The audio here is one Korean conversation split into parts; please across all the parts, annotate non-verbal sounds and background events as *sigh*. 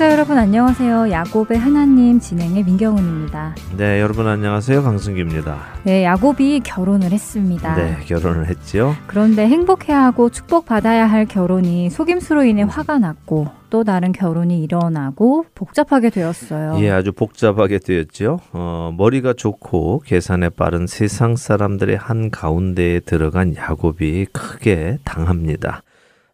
애청자 여러분 안녕하세요. 야곱의 하나님 진행의 민경훈입니다. 네, 여러분 안녕하세요. 강승규입니다. 네, 야곱이 결혼을 했습니다. 네, 결혼을 했죠. 그런데 행복해하고 축복받아야 할 결혼이 속임수로 인해 화가 났고 또 다른 결혼이 일어나고 복잡하게 되었어요. 예, 아주 복잡하게 되었죠. 어, 머리가 좋고 계산에 빠른 세상 사람들의 한 가운데에 들어간 야곱이 크게 당합니다.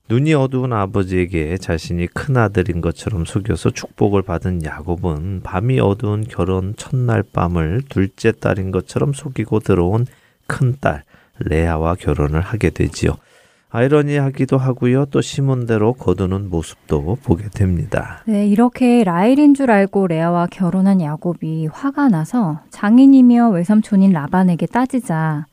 눈이 어두운 아버지에게 자신이 큰 아들인 것처럼 속여서 축복을 받은 야곱은 밤이 어두운 결혼 첫날 밤을 둘째 딸인 것처럼 속이고 들어온 큰 딸 레아와 결혼을 하게 되지요. 아이러니하기도 하고요. 또 시몬대로 거두는 모습도 보게 됩니다. 네, 이렇게 라헬인 줄 알고 레아와 결혼한 야곱이 화가 나서 장인이며 외삼촌인 라반에게 따지자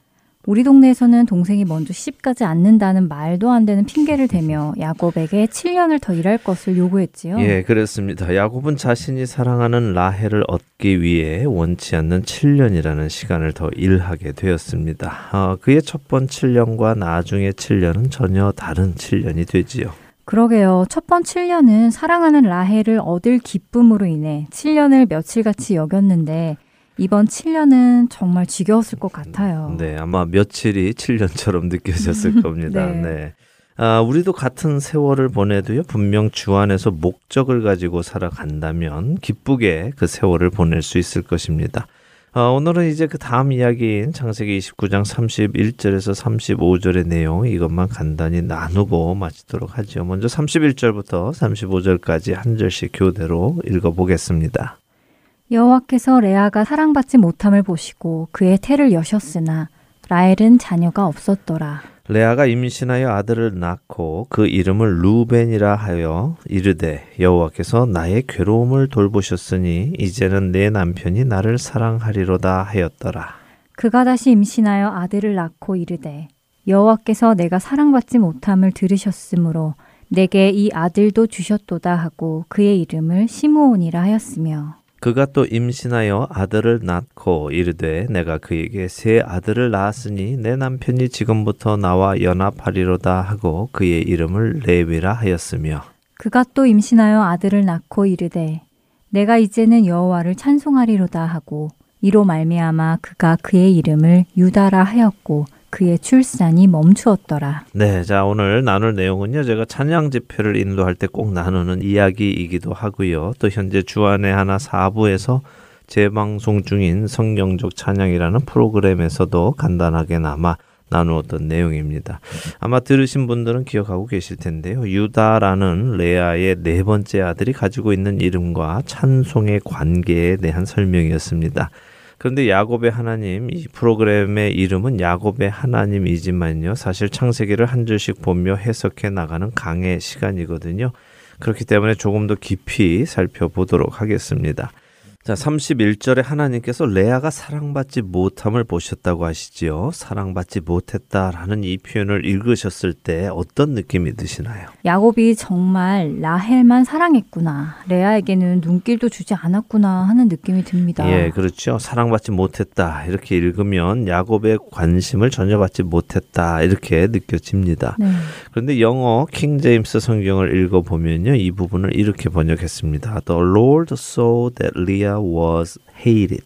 우리 동네에서는 동생이 먼저 시집가지 않는다는 말도 안 되는 핑계를 대며 야곱에게 7년을 더 일할 것을 요구했지요. 예, 그렇습니다. 야곱은 자신이 사랑하는 라헬을 얻기 위해 원치 않는 7년이라는 시간을 더 일하게 되었습니다. 어, 그의 첫 번 7년과 나중의 7년은 전혀 다른 7년이 되지요. 그러게요. 첫 번 7년은 사랑하는 라헬을 얻을 기쁨으로 인해 7년을 며칠같이 여겼는데 이번 7년은 정말 지겨웠을 것 같아요. 네, 아마 며칠이 7년처럼 느껴졌을 *laughs* 겁니다. 네. 네. 아, 우리도 같은 세월을 보내도요, 분명 주 안에서 목적을 가지고 살아간다면 기쁘게 그 세월을 보낼 수 있을 것입니다. 아, 오늘은 이제 그 다음 이야기인 창세기 29장 31절에서 35절의 내용 이것만 간단히 나누고 마치도록 하죠. 먼저 31절부터 35절까지 한 절씩 교대로 읽어보겠습니다. 여호와께서 레아가 사랑받지 못함을 보시고 그의 태를 여셨으나 라헬은 자녀가 없었더라. 레아가 임신하여 아들을 낳고 그 이름을 루벤이라 하여 이르되 여호와께서 나의 괴로움을 돌보셨으니 이제는 내 남편이 나를 사랑하리로다 하였더라. 그가 다시 임신하여 아들을 낳고 이르되 여호와께서 내가 사랑받지 못함을 들으셨으므로 내게 이 아들도 주셨도다 하고 그의 이름을 시므온이라 하였으며 그가 또 임신하여 아들을 낳고 이르되 내가 그에게 새 아들을 낳았으니 내 남편이 지금부터 나와 연합하리로다 하고 그의 이름을 레위라 하였으며. 그가 또 임신하여 아들을 낳고 이르되 내가 이제는 여호와를 찬송하리로다 하고 이로 말미암아 그가 그의 이름을 유다라 하였고 그의 출산이 멈추었더라. 네, 자 오늘 나눌 내용은요. 제가 찬양 집회를 인도할 때 꼭 나누는 이야기이기도 하고요. 또 현재 주안의 하나 사부에서 재방송 중인 성경적 찬양이라는 프로그램에서도 간단하게 남아 나누었던 내용입니다. 아마 들으신 분들은 기억하고 계실 텐데요. 유다라는 레아의 네 번째 아들이 가지고 있는 이름과 찬송의 관계에 대한 설명이었습니다. 그런데 야곱의 하나님 이 프로그램의 이름은 야곱의 하나님이지만요. 사실 창세기를 한 줄씩 보며 해석해 나가는 강의 시간이거든요. 그렇기 때문에 조금 더 깊이 살펴보도록 하겠습니다. 자, 31절에 하나님께서 레아가 사랑받지 못함을 보셨다고 하시지요. 사랑받지 못했다라는 이 표현을 읽으셨을 때 어떤 느낌이 드시나요? 야곱이 정말 라헬만 사랑했구나. 레아에게는 눈길도 주지 않았구나 하는 느낌이 듭니다. 예, 그렇죠. 사랑받지 못했다. 이렇게 읽으면 야곱의 관심을 전혀 받지 못했다. 이렇게 느껴집니다. 네. 그런데 영어 킹 제임스 성경을 읽어 보면요. 이 부분을 이렇게 번역했습니다. The Lord saw that Leah was hated.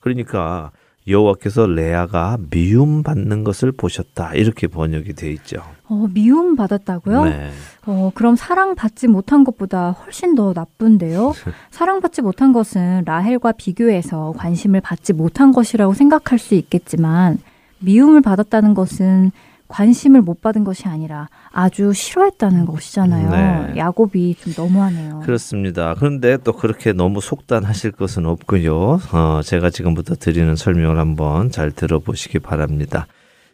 그러니까 여호와께서 레아가 미움 받는 것을 보셨다 이렇게 번역이 돼 있죠. 어, 미움 받았다고요? 네. 어, 그럼 사랑받지 못한 것보다 훨씬 더 나쁜데요. *laughs* 사랑받지 못한 것은 라헬과 비교해서 관심을 받지 못한 것이라고 생각할 수 있겠지만 미움을 받았다는 것은 관심을 못 받은 것이 아니라 아주 싫어했다는 것이잖아요. 네. 야곱이 좀 너무하네요. 그렇습니다. 그런데 또 그렇게 너무 속단하실 것은 없고요. 어, 제가 지금부터 드리는 설명을 한번 잘 들어보시기 바랍니다.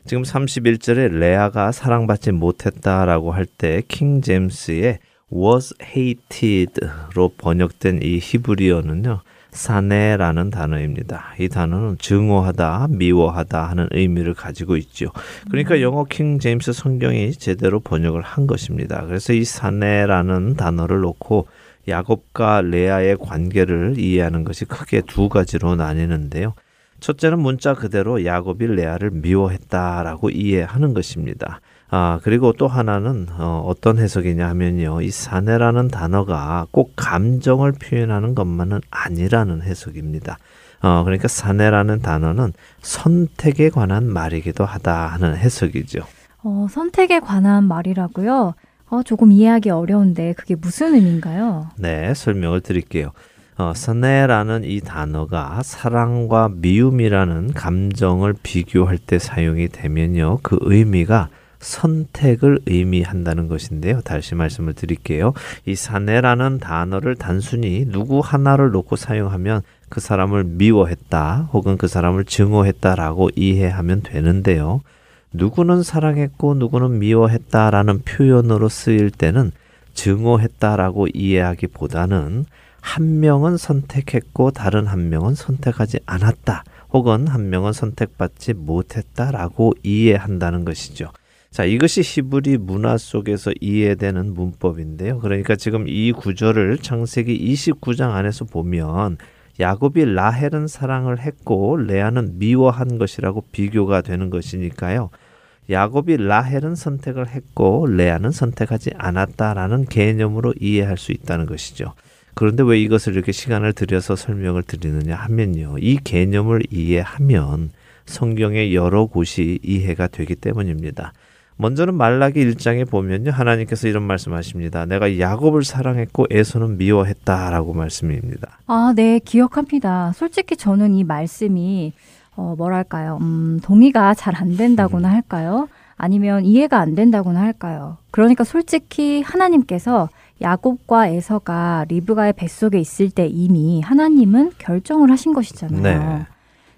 지금 31절에 레아가 사랑받지 못했다라고 할 때 킹 제임스의 was hated로 번역된 이 히브리어는요. 사네라는 단어입니다. 이 단어는 증오하다, 미워하다 하는 의미를 가지고 있죠. 그러니까 영어 킹 제임스 성경이 제대로 번역을 한 것입니다. 그래서 이 사네라는 단어를 놓고 야곱과 레아의 관계를 이해하는 것이 크게 두 가지로 나뉘는데요. 첫째는 문자 그대로 야곱이 레아를 미워했다라고 이해하는 것입니다. 아, 그리고 또 하나는 어, 떤 해석이냐 하면요. 이 사내라는 단어가 꼭 감정을 표현하는 것만은 아니라는 해석입니다. 어, 그러니까 사내라는 단어는 선택에 관한 말이기도 하다 하는 해석이죠. 어, 선택에 관한 말이라고요? 어, 조금 이해하기 어려운데 그게 무슨 의미인가요? 네, 설명을 드릴게요. 어, 사내라는 이 단어가 사랑과 미움이라는 감정을 비교할 때 사용이 되면요. 그 의미가 선택을 의미한다는 것인데요. 다시 말씀을 드릴게요. 이 사내라는 단어를 단순히 누구 하나를 놓고 사용하면 그 사람을 미워했다 혹은 그 사람을 증오했다라고 이해하면 되는데요. 누구는 사랑했고 누구는 미워했다라는 표현으로 쓰일 때는 증오했다라고 이해하기보다는 한 명은 선택했고 다른 한 명은 선택하지 않았다. 혹은 한 명은 선택받지 못했다라고 이해한다는 것이죠. 자, 이것이 히브리 문화 속에서 이해되는 문법인데요. 그러니까 지금 이 구절을 창세기 29장 안에서 보면 야곱이 라헬은 사랑을 했고 레아는 미워한 것이라고 비교가 되는 것이니까요. 야곱이 라헬은 선택을 했고 레아는 선택하지 않았다라는 개념으로 이해할 수 있다는 것이죠. 그런데 왜 이것을 이렇게 시간을 들여서 설명을 드리느냐 하면요. 이 개념을 이해하면 성경의 여러 곳이 이해가 되기 때문입니다. 먼저는 말라기 1장에 보면요. 하나님께서 이런 말씀하십니다. 내가 야곱을 사랑했고 에서는 미워했다라고 말씀입니다. 아, 네, 기억합니다. 솔직히 저는 이 말씀이 어, 뭐랄까요? 음, 동의가 잘 안 된다고나 음. 할까요? 아니면 이해가 안 된다고나 할까요? 그러니까 솔직히 하나님께서 야곱과 에서가 리브가의 뱃속에 있을 때 이미 하나님은 결정을 하신 것이잖아요. 네.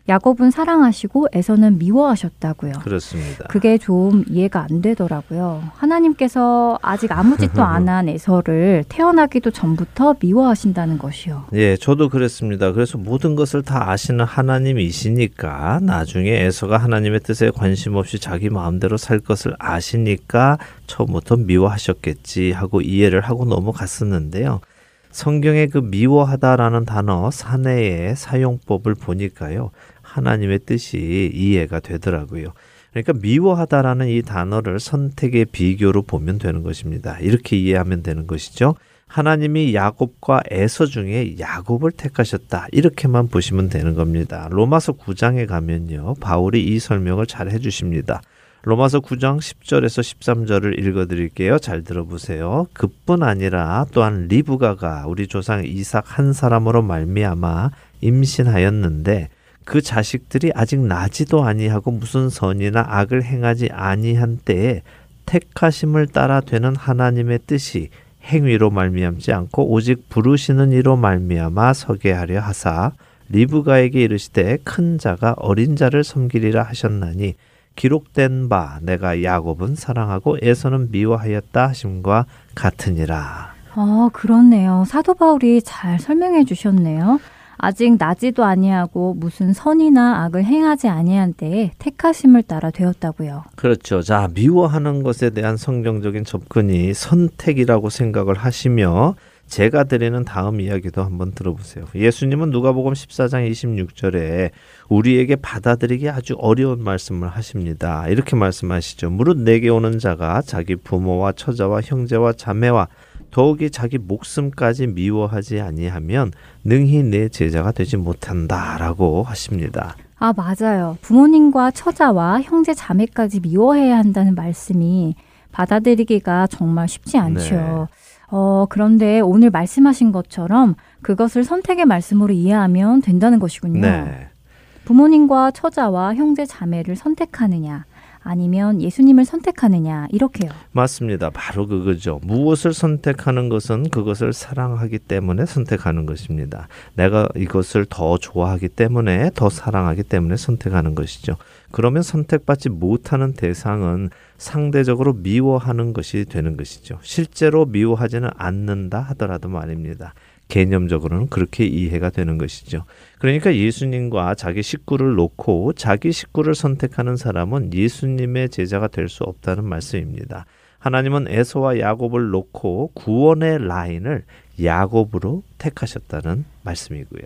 야곱은 사랑하시고 에서는 미워하셨다고요. 그렇습니다. 그게 좀 이해가 안 되더라고요. 하나님께서 아직 아무 짓도 *laughs* 안 한 에서를 태어나기도 전부터 미워하신다는 것이요. 예, 저도 그랬습니다. 그래서 모든 것을 다 아시는 하나님이시니까 나중에 에서가 하나님의 뜻에 관심 없이 자기 마음대로 살 것을 아시니까 처음부터 미워하셨겠지 하고 이해를 하고 넘어갔었는데요. 성경의 그 미워하다라는 단어 사내의 사용법을 보니까요. 하나님의 뜻이 이해가 되더라고요. 그러니까 미워하다라는 이 단어를 선택의 비교로 보면 되는 것입니다. 이렇게 이해하면 되는 것이죠. 하나님이 야곱과 에서 중에 야곱을 택하셨다. 이렇게만 보시면 되는 겁니다. 로마서 9장에 가면요. 바울이 이 설명을 잘 해주십니다. 로마서 9장 10절에서 13절을 읽어 드릴게요. 잘 들어보세요. 그뿐 아니라 또한 리브가가 우리 조상 이삭 한 사람으로 말미암아 임신하였는데 그 자식들이 아직 나지도 아니하고 무슨 선이나 악을 행하지 아니한 때에 택하심을 따라 되는 하나님의 뜻이 행위로 말미암지 않고 오직 부르시는 이로 말미암아 서게 하려 하사 리브가에게 이르시되 큰 자가 어린 자를 섬기리라 하셨나니 기록된 바 내가 야곱은 사랑하고 에서는 미워하였다 하심과 같으니라. 아, 그렇네요. 사도 바울이 잘 설명해 주셨네요. 아직 나지도 아니하고 무슨 선이나 악을 행하지 아니한 때에 택하심을 따라 되었다고요. 그렇죠. 자, 미워하는 것에 대한 성경적인 접근이 선택이라고 생각을 하시며 제가 드리는 다음 이야기도 한번 들어보세요. 예수님은 누가복음 14장 26절에 우리에게 받아들이기 아주 어려운 말씀을 하십니다. 이렇게 말씀하시죠. 무릇 내게 오는 자가 자기 부모와 처자와 형제와 자매와 더욱이 자기 목숨까지 미워하지 아니하면 능히 내 제자가 되지 못한다라고 하십니다. 아, 맞아요. 부모님과 처자와 형제 자매까지 미워해야 한다는 말씀이 받아들이기가 정말 쉽지 않죠. 네. 어, 그런데 오늘 말씀하신 것처럼 그것을 선택의 말씀으로 이해하면 된다는 것이군요. 네. 부모님과 처자와 형제 자매를 선택하느냐, 아니면 예수님을 선택하느냐 이렇게요. 맞습니다. 바로 그거죠. 무엇을 선택하는 것은 그것을 사랑하기 때문에 선택하는 것입니다. 내가 이것을 더 좋아하기 때문에 더 사랑하기 때문에 선택하는 것이죠. 그러면 선택받지 못하는 대상은 상대적으로 미워하는 것이 되는 것이죠. 실제로 미워하지는 않는다 하더라도 말입니다. 개념적으로는 그렇게 이해가 되는 것이죠. 그러니까 예수님과 자기 식구를 놓고 자기 식구를 선택하는 사람은 예수님의 제자가 될 수 없다는 말씀입니다. 하나님은 에서와 야곱을 놓고 구원의 라인을 야곱으로 택하셨다는 말씀이고요.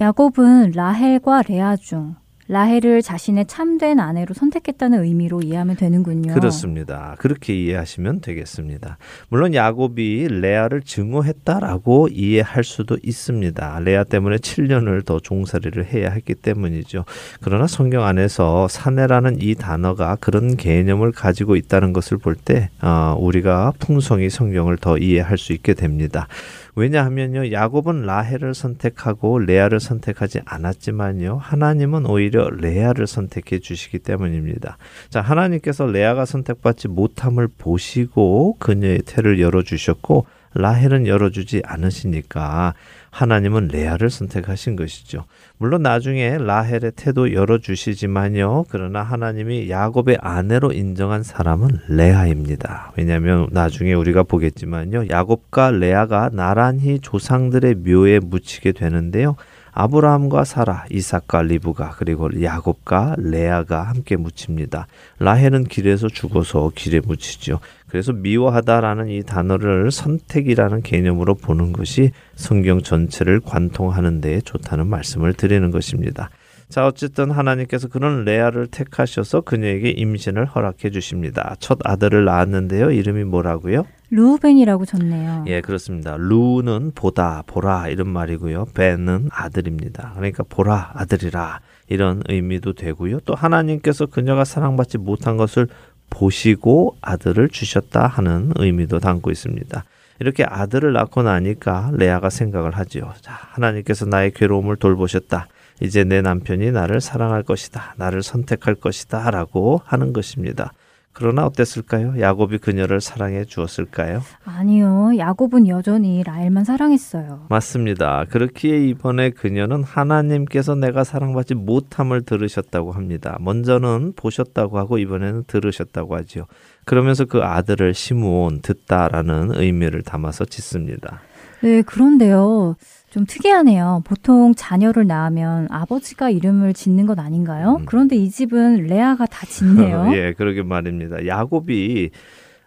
야곱은 라헬과 레아 중 라헬을 자신의 참된 아내로 선택했다는 의미로 이해하면 되는군요. 그렇습니다. 그렇게 이해하시면 되겠습니다. 물론 야곱이 레아를 증오했다라고 이해할 수도 있습니다. 레아 때문에 7년을 더 종살이를 해야 했기 때문이죠. 그러나 성경 안에서 사내라는 이 단어가 그런 개념을 가지고 있다는 것을 볼때 어, 우리가 풍성히 성경을 더 이해할 수 있게 됩니다. 왜냐하면요, 야곱은 라헬을 선택하고 레아를 선택하지 않았지만요, 하나님은 오히려 레아를 선택해 주시기 때문입니다. 자, 하나님께서 레아가 선택받지 못함을 보시고 그녀의 태를 열어 주셨고, 라헬은 열어주지 않으시니까 하나님은 레아를 선택하신 것이죠. 물론 나중에 라헬의 태도 열어주시지만요. 그러나 하나님이 야곱의 아내로 인정한 사람은 레아입니다. 왜냐하면 나중에 우리가 보겠지만요. 야곱과 레아가 나란히 조상들의 묘에 묻히게 되는데요. 아브라함과 사라, 이삭과 리브가 그리고 야곱과 레아가 함께 묻힙니다. 라헬은 길에서 죽어서 길에 묻히죠. 그래서 미워하다라는 이 단어를 선택이라는 개념으로 보는 것이 성경 전체를 관통하는 데 좋다는 말씀을 드리는 것입니다. 자, 어쨌든 하나님께서 그런 레아를 택하셔서 그녀에게 임신을 허락해 주십니다. 첫 아들을 낳았는데요. 이름이 뭐라고요? 루벤이라고 졌네요. 예, 그렇습니다. 루는 보다, 보라 이런 말이고요. 벤은 아들입니다. 그러니까 보라, 아들이라 이런 의미도 되고요. 또 하나님께서 그녀가 사랑받지 못한 것을 보시고 아들을 주셨다 하는 의미도 담고 있습니다. 이렇게 아들을 낳고 나니까 레아가 생각을 하지요. 자, 하나님께서 나의 괴로움을 돌보셨다. 이제 내 남편이 나를 사랑할 것이다. 나를 선택할 것이다. 라고 하는 것입니다. 그러나 어땠을까요? 야곱이 그녀를 사랑해 주었을까요? 아니요. 야곱은 여전히 라헬만 사랑했어요. 맞습니다. 그렇기에 이번에 그녀는 하나님께서 내가 사랑받지 못함을 들으셨다고 합니다. 먼저는 보셨다고 하고 이번에는 들으셨다고 하지요. 그러면서 그 아들을 시므온 듣다라는 의미를 담아서 짓습니다. 네, 그런데요. 좀 특이하네요. 보통 자녀를 낳으면 아버지가 이름을 짓는 것 아닌가요? 음. 그런데 이 집은 레아가 다 짓네요. *laughs* 예, 그러게 말입니다. 야곱이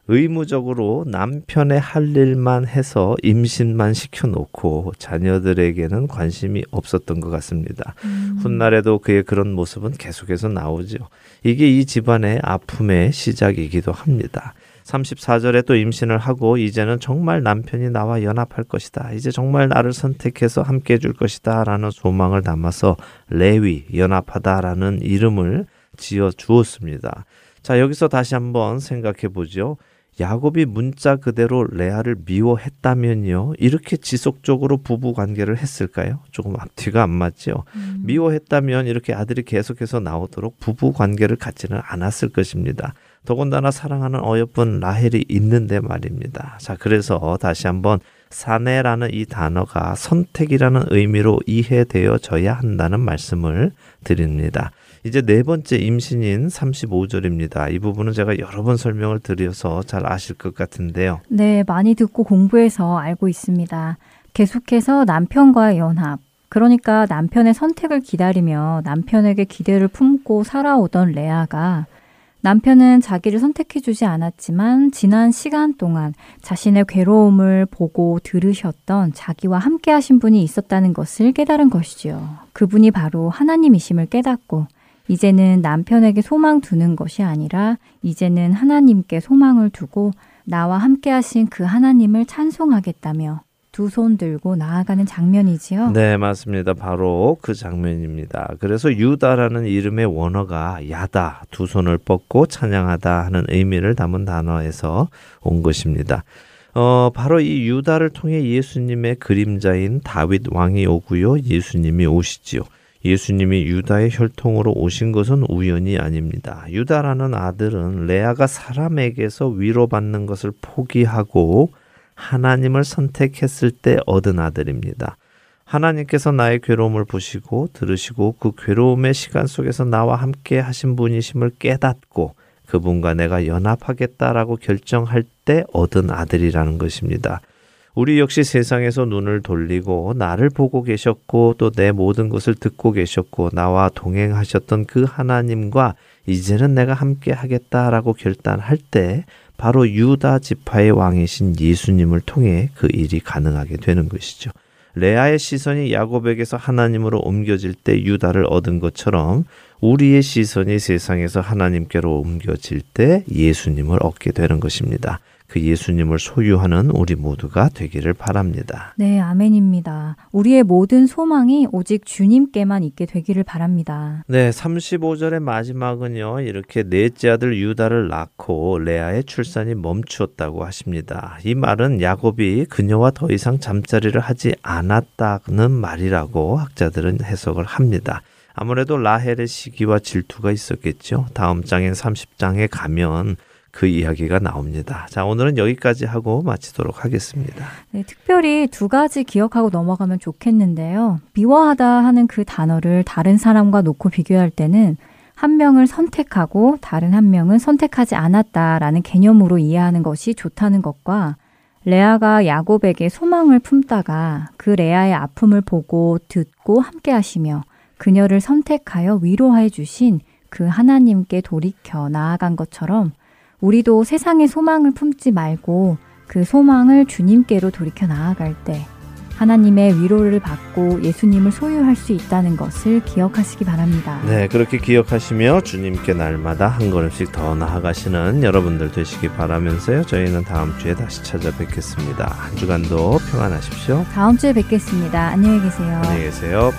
의무적으로 남편의 할 일만 해서 임신만 시켜놓고 자녀들에게는 관심이 없었던 것 같습니다. 음. 훗날에도 그의 그런 모습은 계속해서 나오죠. 이게 이 집안의 아픔의 시작이기도 합니다. 34절에 또 임신을 하고 이제는 정말 남편이 나와 연합할 것이다. 이제 정말 나를 선택해서 함께 해줄 것이다. 라는 소망을 담아서 레위, 연합하다라는 이름을 지어 주었습니다. 자, 여기서 다시 한번 생각해 보죠. 야곱이 문자 그대로 레아를 미워했다면요. 이렇게 지속적으로 부부 관계를 했을까요? 조금 앞뒤가 안 맞죠. 음. 미워했다면 이렇게 아들이 계속해서 나오도록 부부 관계를 갖지는 않았을 것입니다. 더군다나 사랑하는 어여쁜 라헬이 있는데 말입니다. 자, 그래서 다시 한번 사내라는 이 단어가 선택이라는 의미로 이해되어져야 한다는 말씀을 드립니다. 이제 네 번째 임신인 35절입니다. 이 부분은 제가 여러 번 설명을 드려서 잘 아실 것 같은데요. 네, 많이 듣고 공부해서 알고 있습니다. 계속해서 남편과의 연합, 그러니까 남편의 선택을 기다리며 남편에게 기대를 품고 살아오던 레아가 남편은 자기를 선택해주지 않았지만 지난 시간 동안 자신의 괴로움을 보고 들으셨던 자기와 함께 하신 분이 있었다는 것을 깨달은 것이지요. 그분이 바로 하나님이심을 깨닫고 이제는 남편에게 소망 두는 것이 아니라 이제는 하나님께 소망을 두고 나와 함께 하신 그 하나님을 찬송하겠다며 두 손 들고 나아가는 장면이지요. 네, 맞습니다. 바로 그 장면입니다. 그래서 유다라는 이름의 원어가 야다, 두 손을 뻗고 찬양하다 하는 의미를 담은 단어에서 온 것입니다. 어, 바로 이 유다를 통해 예수님의 그림자인 다윗 왕이 오고요. 예수님이 오시지요. 예수님이 유다의 혈통으로 오신 것은 우연이 아닙니다. 유다라는 아들은 레아가 사람에게서 위로받는 것을 포기하고 하나님을 선택했을 때 얻은 아들입니다. 하나님께서 나의 괴로움을 보시고 들으시고 그 괴로움의 시간 속에서 나와 함께 하신 분이심을 깨닫고 그분과 내가 연합하겠다라고 결정할 때 얻은 아들이라는 것입니다. 우리 역시 세상에서 눈을 돌리고 나를 보고 계셨고 또 내 모든 것을 듣고 계셨고 나와 동행하셨던 그 하나님과 이제는 내가 함께 하겠다라고 결단할 때 바로 유다 지파의 왕이신 예수님을 통해 그 일이 가능하게 되는 것이죠. 레아의 시선이 야곱에게서 하나님으로 옮겨질 때 유다를 얻은 것처럼 우리의 시선이 세상에서 하나님께로 옮겨질 때 예수님을 얻게 되는 것입니다. 그 예수님을 소유하는 우리 모두가 되기를 바랍니다. 네, 아멘입니다. 우리의 모든 소망이 오직 주님께만 있게 되기를 바랍니다. 네, 35절의 마지막은요. 이렇게 넷째 아들 유다를 낳고 레아의 출산이 멈추었다고 하십니다. 이 말은 야곱이 그녀와 더 이상 잠자리를 하지 않았다는 말이라고 학자들은 해석을 합니다. 아무래도 라헬의 시기와 질투가 있었겠죠. 다음 장인 30장에 가면 그 이야기가 나옵니다. 자, 오늘은 여기까지 하고 마치도록 하겠습니다. 네, 특별히 두 가지 기억하고 넘어가면 좋겠는데요. 미워하다 하는 그 단어를 다른 사람과 놓고 비교할 때는 한 명을 선택하고 다른 한 명은 선택하지 않았다라는 개념으로 이해하는 것이 좋다는 것과 레아가 야곱에게 소망을 품다가 그 레아의 아픔을 보고 듣고 함께 하시며 그녀를 선택하여 위로해 주신 그 하나님께 돌이켜 나아간 것처럼 우리도 세상의 소망을 품지 말고 그 소망을 주님께로 돌이켜 나아갈 때 하나님의 위로를 받고 예수님을 소유할 수 있다는 것을 기억하시기 바랍니다. 네, 그렇게 기억하시며 주님께 날마다 한 걸음씩 더 나아가시는 여러분들 되시기 바라면서요. 저희는 다음 주에 다시 찾아뵙겠습니다. 한 주간도 평안하십시오. 다음 주에 뵙겠습니다. 안녕히 계세요. 안녕히 계세요.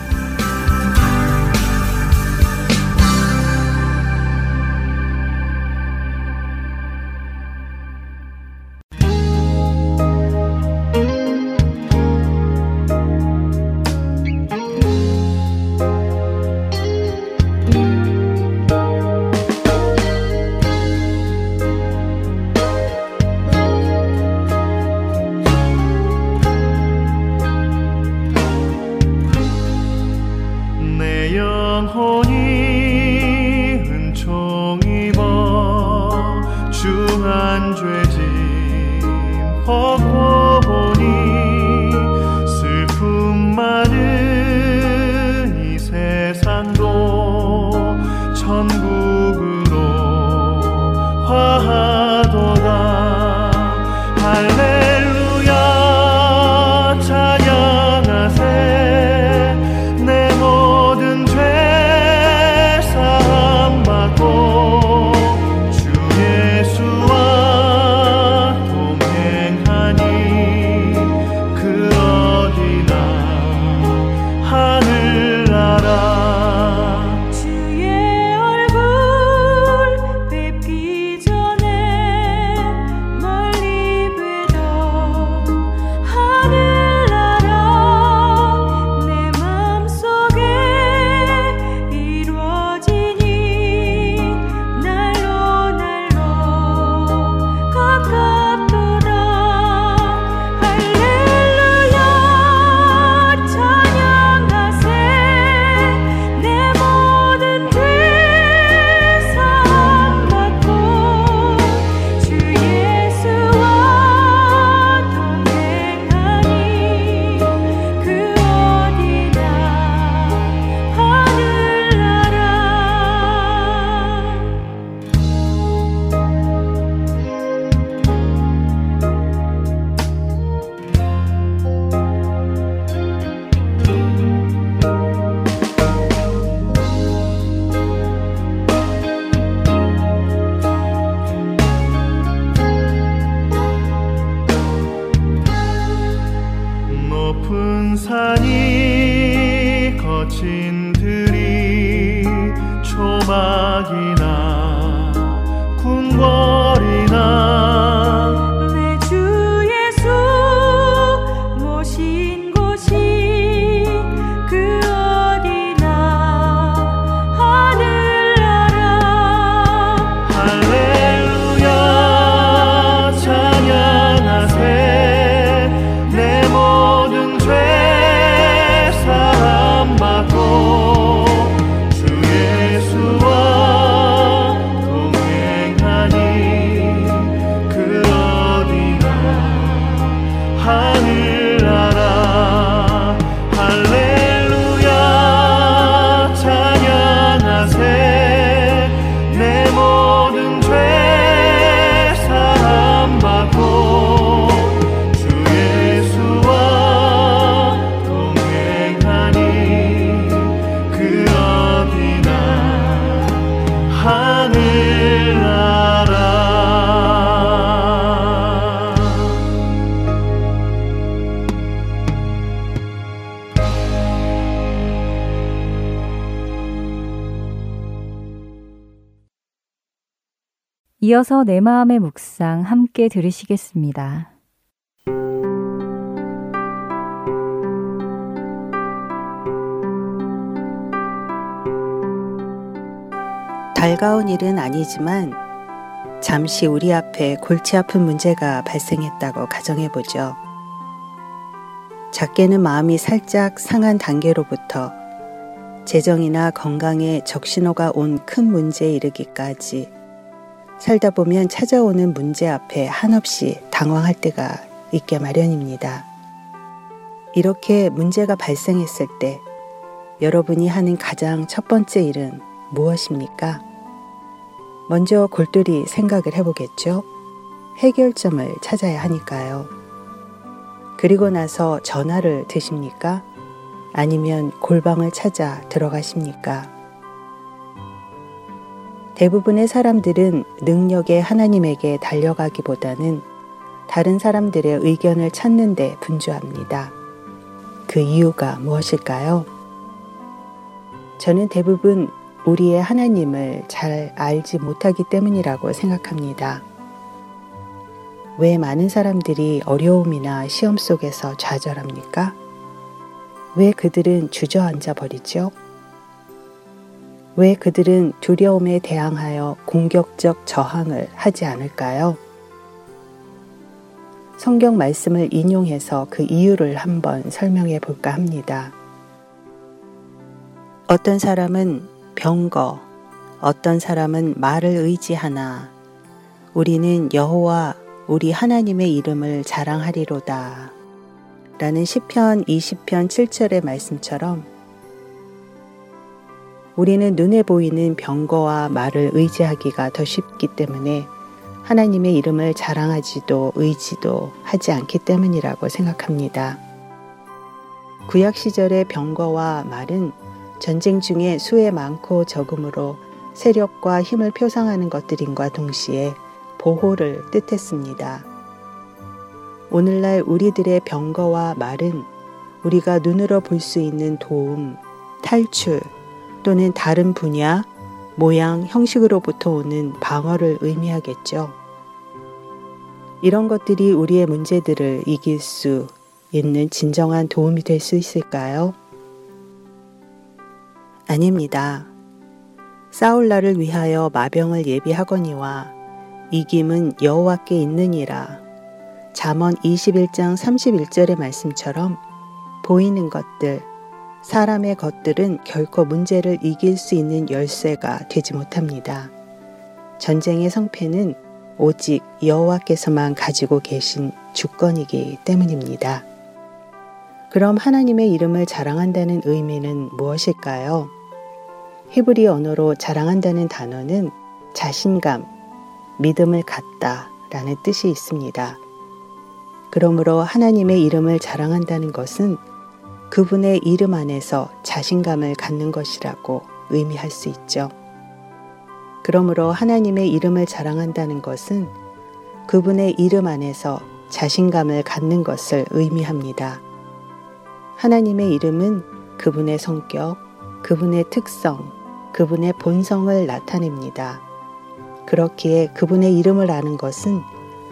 이어서 내 마음의 묵상 함께 들으시겠습니다. 달가운 일은 아니지만 잠시 우리 앞에 골치 아픈 문제가 발생했다고 가정해 보죠. 작게는 마음이 살짝 상한 단계로부터 재정이나 건강에 적신호가 온 큰 문제에 이르기까지 살다 보면 찾아오는 문제 앞에 한없이 당황할 때가 있게 마련입니다. 이렇게 문제가 발생했을 때 여러분이 하는 가장 첫 번째 일은 무엇입니까? 먼저 골똘히 생각을 해보겠죠? 해결점을 찾아야 하니까요. 그리고 나서 전화를 드십니까? 아니면 골방을 찾아 들어가십니까? 대부분의 사람들은 능력의 하나님에게 달려가기보다는 다른 사람들의 의견을 찾는 데 분주합니다. 그 이유가 무엇일까요? 저는 대부분 우리의 하나님을 잘 알지 못하기 때문이라고 생각합니다. 왜 많은 사람들이 어려움이나 시험 속에서 좌절합니까? 왜 그들은 주저앉아 버리죠? 왜 그들은 두려움에 대항하여 공격적 저항을 하지 않을까요? 성경 말씀을 인용해서 그 이유를 한번 설명해 볼까 합니다. 어떤 사람은 병거, 어떤 사람은 말을 의지하나 우리는 여호와 우리 하나님의 이름을 자랑하리로다. 라는 시편 20편 7절의 말씀처럼 우리는 눈에 보이는 병거와 말을 의지하기가 더 쉽기 때문에 하나님의 이름을 자랑하지도 의지도 하지 않기 때문이라고 생각합니다. 구약 시절의 병거와 말은 전쟁 중에 수에 많고 적음으로 세력과 힘을 표상하는 것들인과 동시에 보호를 뜻했습니다. 오늘날 우리들의 병거와 말은 우리가 눈으로 볼 수 있는 도움, 탈출, 또는 다른 분야, 모양, 형식으로부터 오는 방어를 의미하겠죠. 이런 것들이 우리의 문제들을 이길 수 있는 진정한 도움이 될 수 있을까요? 아닙니다. 싸울 날을 위하여 마병을 예비하거니와 이김은 여호와께 있느니라. 잠언 21장 31절의 말씀처럼 보이는 것들, 사람의 것들은 결코 문제를 이길 수 있는 열쇠가 되지 못합니다. 전쟁의 성패는 오직 여호와께서만 가지고 계신 주권이기 때문입니다. 그럼 하나님의 이름을 자랑한다는 의미는 무엇일까요? 히브리 언어로 자랑한다는 단어는 자신감, 믿음을 갖다 라는 뜻이 있습니다. 그러므로 하나님의 이름을 자랑한다는 것은 그분의 이름 안에서 자신감을 갖는 것이라고 의미할 수 있죠. 그러므로 하나님의 이름을 자랑한다는 것은 그분의 이름 안에서 자신감을 갖는 것을 의미합니다. 하나님의 이름은 그분의 성격, 그분의 특성, 그분의 본성을 나타냅니다. 그렇기에 그분의 이름을 아는 것은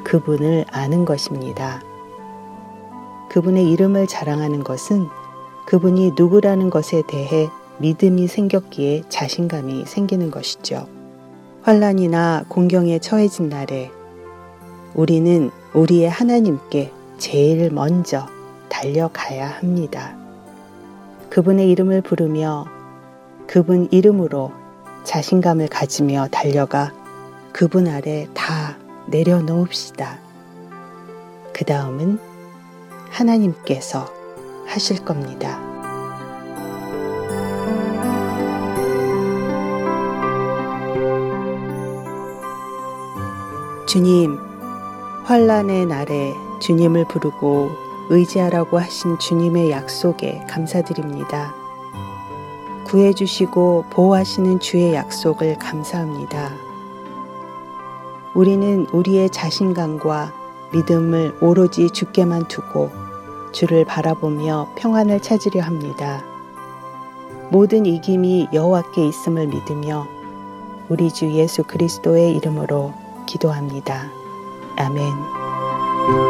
그분을 아는 것입니다. 그분의 이름을 자랑하는 것은 그분이 누구라는 것에 대해 믿음이 생겼기에 자신감이 생기는 것이죠. 환란이나 공경에 처해진 날에 우리는 우리의 하나님께 제일 먼저 달려가야 합니다. 그분의 이름을 부르며 그분 이름으로 자신감을 가지며 달려가 그분 아래 다 내려놓읍시다. 그 다음은 하나님께서 하실 겁니다. 주님, 환란의 날에 주님을 부르고 의지하라고 하신 주님의 약속에 감사드립니다. 구해주시고 보호하시는 주의 약속을 감사합니다. 우리는 우리의 자신감과 믿음을 오로지 주께만 두고 주를 바라보며 평안을 찾으려 합니다. 모든 이김이 여호와께 있음을 믿으며 우리 주 예수 그리스도의 이름으로 기도합니다. 아멘.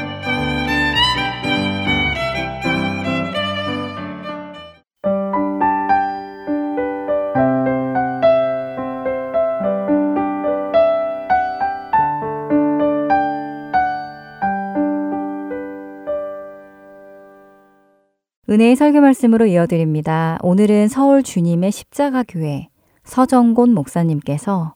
은혜의 설교 말씀으로 이어드립니다. 오늘은 서울 주님의 십자가 교회 서정곤 목사님께서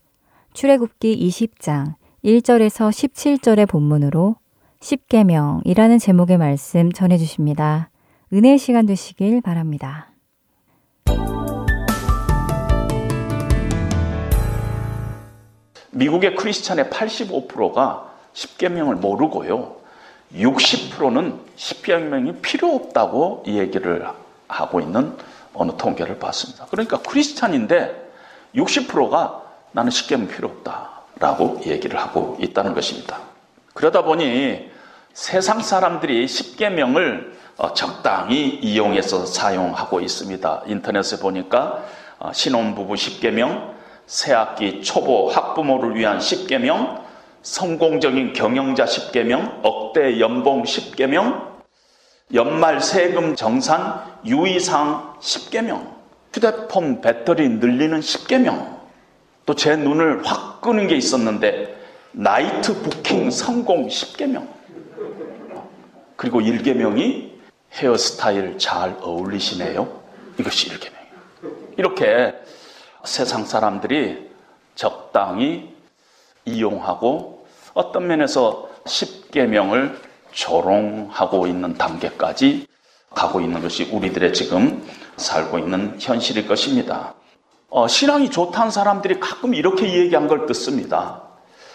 출애굽기 20장 1절에서 17절의 본문으로 십계명이라는 제목의 말씀 전해 주십니다. 은혜의 시간 되시길 바랍니다. 미국의 크리스찬의 85%가 십계명을 모르고요. 60%는 십계명이 필요 없다고 얘기를 하고 있는 어느 통계를 봤습니다. 그러니까 크리스찬인데 60%가 나는 십계명 필요 없다라고 얘기를 하고 있다는 것입니다. 그러다 보니 세상 사람들이 십계명을 어, 적당히 이용해서 사용하고 있습니다. 인터넷에 보니까 어, 신혼부부 십계명, 새학기 초보 학부모를 위한 십계명, 성공적인 경영자 10개명, 억대 연봉 10개명, 연말 세금 정산 유의사항 10개명, 휴대폰 배터리 늘리는 10개명, 또 제 눈을 확 끄는 게 있었는데 나이트 부킹 성공 10개명, 그리고 1개명이 헤어스타일 잘 어울리시네요. 이것이 1개명이에요. 이렇게 세상 사람들이 적당히 이용하고 어떤 면에서 10계명을 조롱하고 있는 단계까지 가고 있는 것이 우리들의 지금 살고 있는 현실일 것입니다. 어, 신앙이 좋다는 사람들이 가끔 이렇게 얘기한 걸 듣습니다.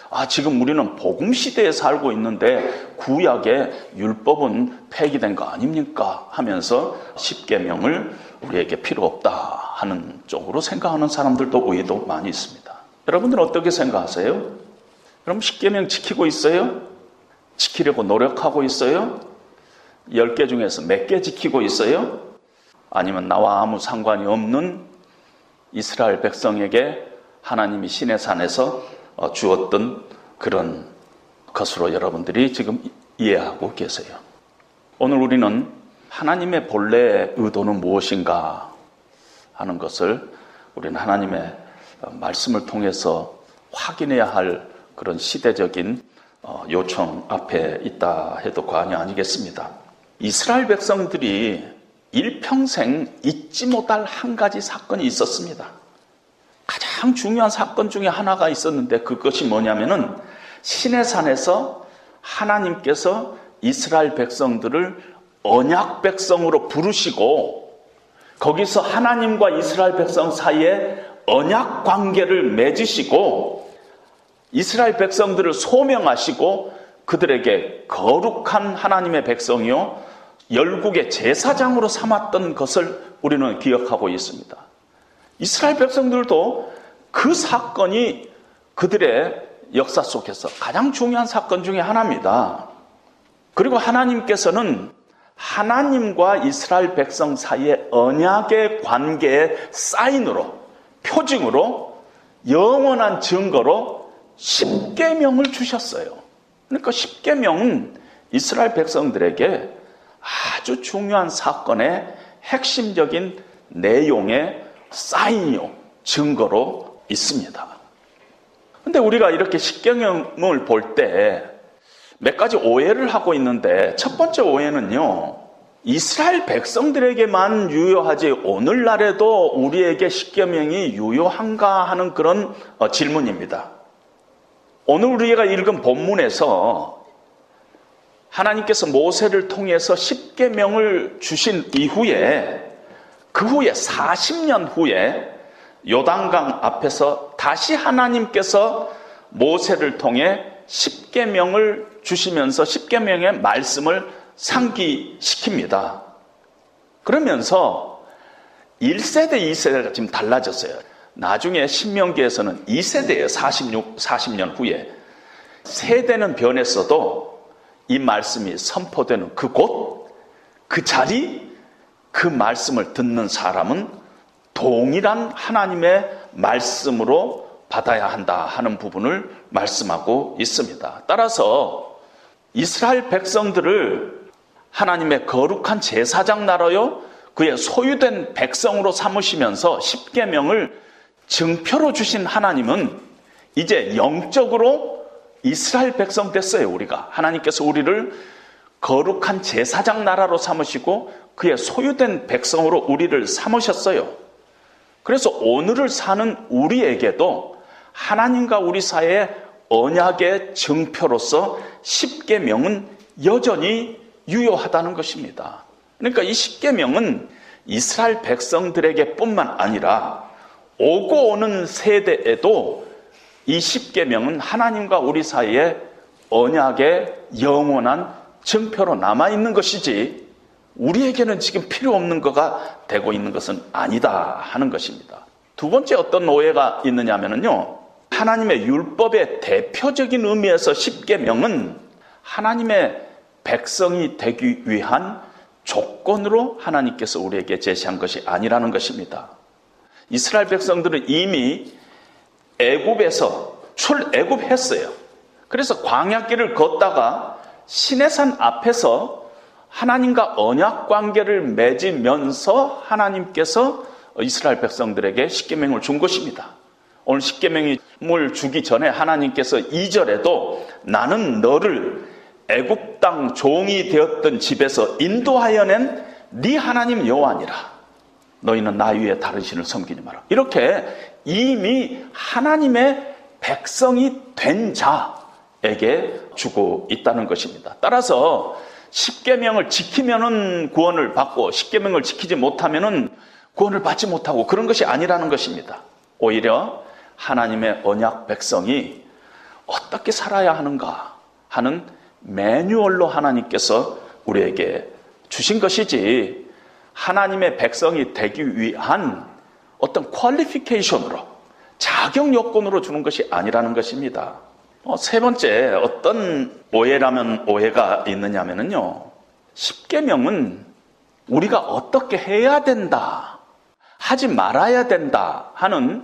아, 지금 우리는 복음 시대에 살고 있는데 구약의 율법은 폐기된 거 아닙니까? 하면서 10계명을 우리에게 필요 없다 하는 쪽으로 생각하는 사람들도 의외도 많이 있습니다. 여러분들은 어떻게 생각하세요? 그럼 10개명 지키고 있어요? 지키려고 노력하고 있어요? 10개 중에서 몇 개 지키고 있어요? 아니면 나와 아무 상관이 없는 이스라엘 백성에게 하나님이 신의 산에서 어, 주었던 그런 것으로 여러분들이 지금 이해하고 계세요. 오늘 우리는 하나님의 본래 의도는 무엇인가 하는 것을 우리는 하나님의 말씀을 통해서 확인해야 할 그런 시대적인 어, 요청 앞에 있다 해도 과언이 아니겠습니다. 이스라엘 백성들이 일평생 잊지 못할 한 가지 사건이 있었습니다. 가장 중요한 사건 중에 하나가 있었는데 그것이 뭐냐면은 신의 산에서 하나님께서 이스라엘 백성들을 언약 백성으로 부르시고 거기서 하나님과 이스라엘 백성 사이에 언약 관계를 맺으시고 이스라엘 백성들을 소명하시고 그들에게 거룩한 하나님의 백성이요 열국의 제사장으로 삼았던 것을 우리는 기억하고 있습니다. 이스라엘 백성들도 그 사건이 그들의 역사 속에서 가장 중요한 사건 중의 하나입니다. 그리고 하나님께서는 하나님과 이스라엘 백성 사이의 언약의 관계의 사인으로, 표징으로, 영원한 증거로 십계명을 주셨어요. 그러니까 십계명은 이스라엘 백성들에게 아주 중요한 사건의 핵심적인 내용의 사인이요, 증거로 있습니다. 근데 우리가 이렇게 십계명을 볼 때 몇 가지 오해를 하고 있는데 첫 번째 오해는요. 이스라엘 백성들에게만 유효하지 오늘날에도 우리에게 십계명이 유효한가 하는 그런 어, 질문입니다. 오늘 우리가 읽은 본문에서 하나님께서 모세를 통해서 십계명을 주신 이후에 그 후에 40년 후에 요단강 앞에서 다시 하나님께서 모세를 통해 십계명을 주시면서 십계명의 말씀을 상기시킵니다. 그러면서 1세대, 2세대가 지금 달라졌어요. 나중에 신명기에서는 2세대에 46, 40년 후에 세대는 변했어도 이 말씀이 선포되는 그 곳, 그 자리, 그 말씀을 듣는 사람은 동일한 하나님의 말씀으로 받아야 한다 하는 부분을 말씀하고 있습니다. 따라서 이스라엘 백성들을 하나님의 거룩한 제사장 나라요 그의 소유된 백성으로 삼으시면서 십계명을 증표로 주신 하나님은 이제 영적으로 이스라엘 백성 됐어요, 우리가. 하나님께서 우리를 거룩한 제사장 나라로 삼으시고 그의 소유된 백성으로 우리를 삼으셨어요. 그래서 오늘을 사는 우리에게도 하나님과 우리 사이의 언약의 증표로서 십계명은 여전히 유효하다는 것입니다. 그러니까 이 십계명은 이스라엘 백성들에게 뿐만 아니라 오고 오는 세대에도 이 십계명은 하나님과 우리 사이에 언약의 영원한 증표로 남아 있는 것이지 우리에게는 지금 필요 없는 거가 되고 있는 것은 아니다 하는 것입니다. 두 번째 어떤 오해가 있느냐면요. 하나님의 율법의 대표적인 의미에서 십계명은 하나님의 백성이 되기 위한 조건으로 하나님께서 우리에게 제시한 것이 아니라는 것입니다. 이스라엘 백성들은 이미 애굽에서 출애굽했어요. 그래서 광야길을 걷다가 시내산 앞에서 하나님과 언약 관계를 맺으면서 하나님께서 이스라엘 백성들에게 십계명을 준 것입니다. 오늘 십계명을 주기 전에 하나님께서 2절에도 나는 너를 애굽 땅 종이 되었던 집에서 인도하여 낸 네 하나님 여호와니라. 너희는 나 위에 다른 신을 섬기지 마라. 이렇게 이미 하나님의 백성이 된 자에게 주고 있다는 것입니다. 따라서 십계명을 지키면은 구원을 받고 십계명을 지키지 못하면은 구원을 받지 못하고 그런 것이 아니라는 것입니다. 오히려 하나님의 언약 백성이 어떻게 살아야 하는가 하는 매뉴얼로 하나님께서 우리에게 주신 것이지 하나님의 백성이 되기 위한 어떤 퀄리피케이션으로 자격 요건으로 주는 것이 아니라는 것입니다. 어, 세 번째 어떤 오해라면 오해가 있느냐면요. 십계명은 우리가 어떻게 해야 된다, 하지 말아야 된다 하는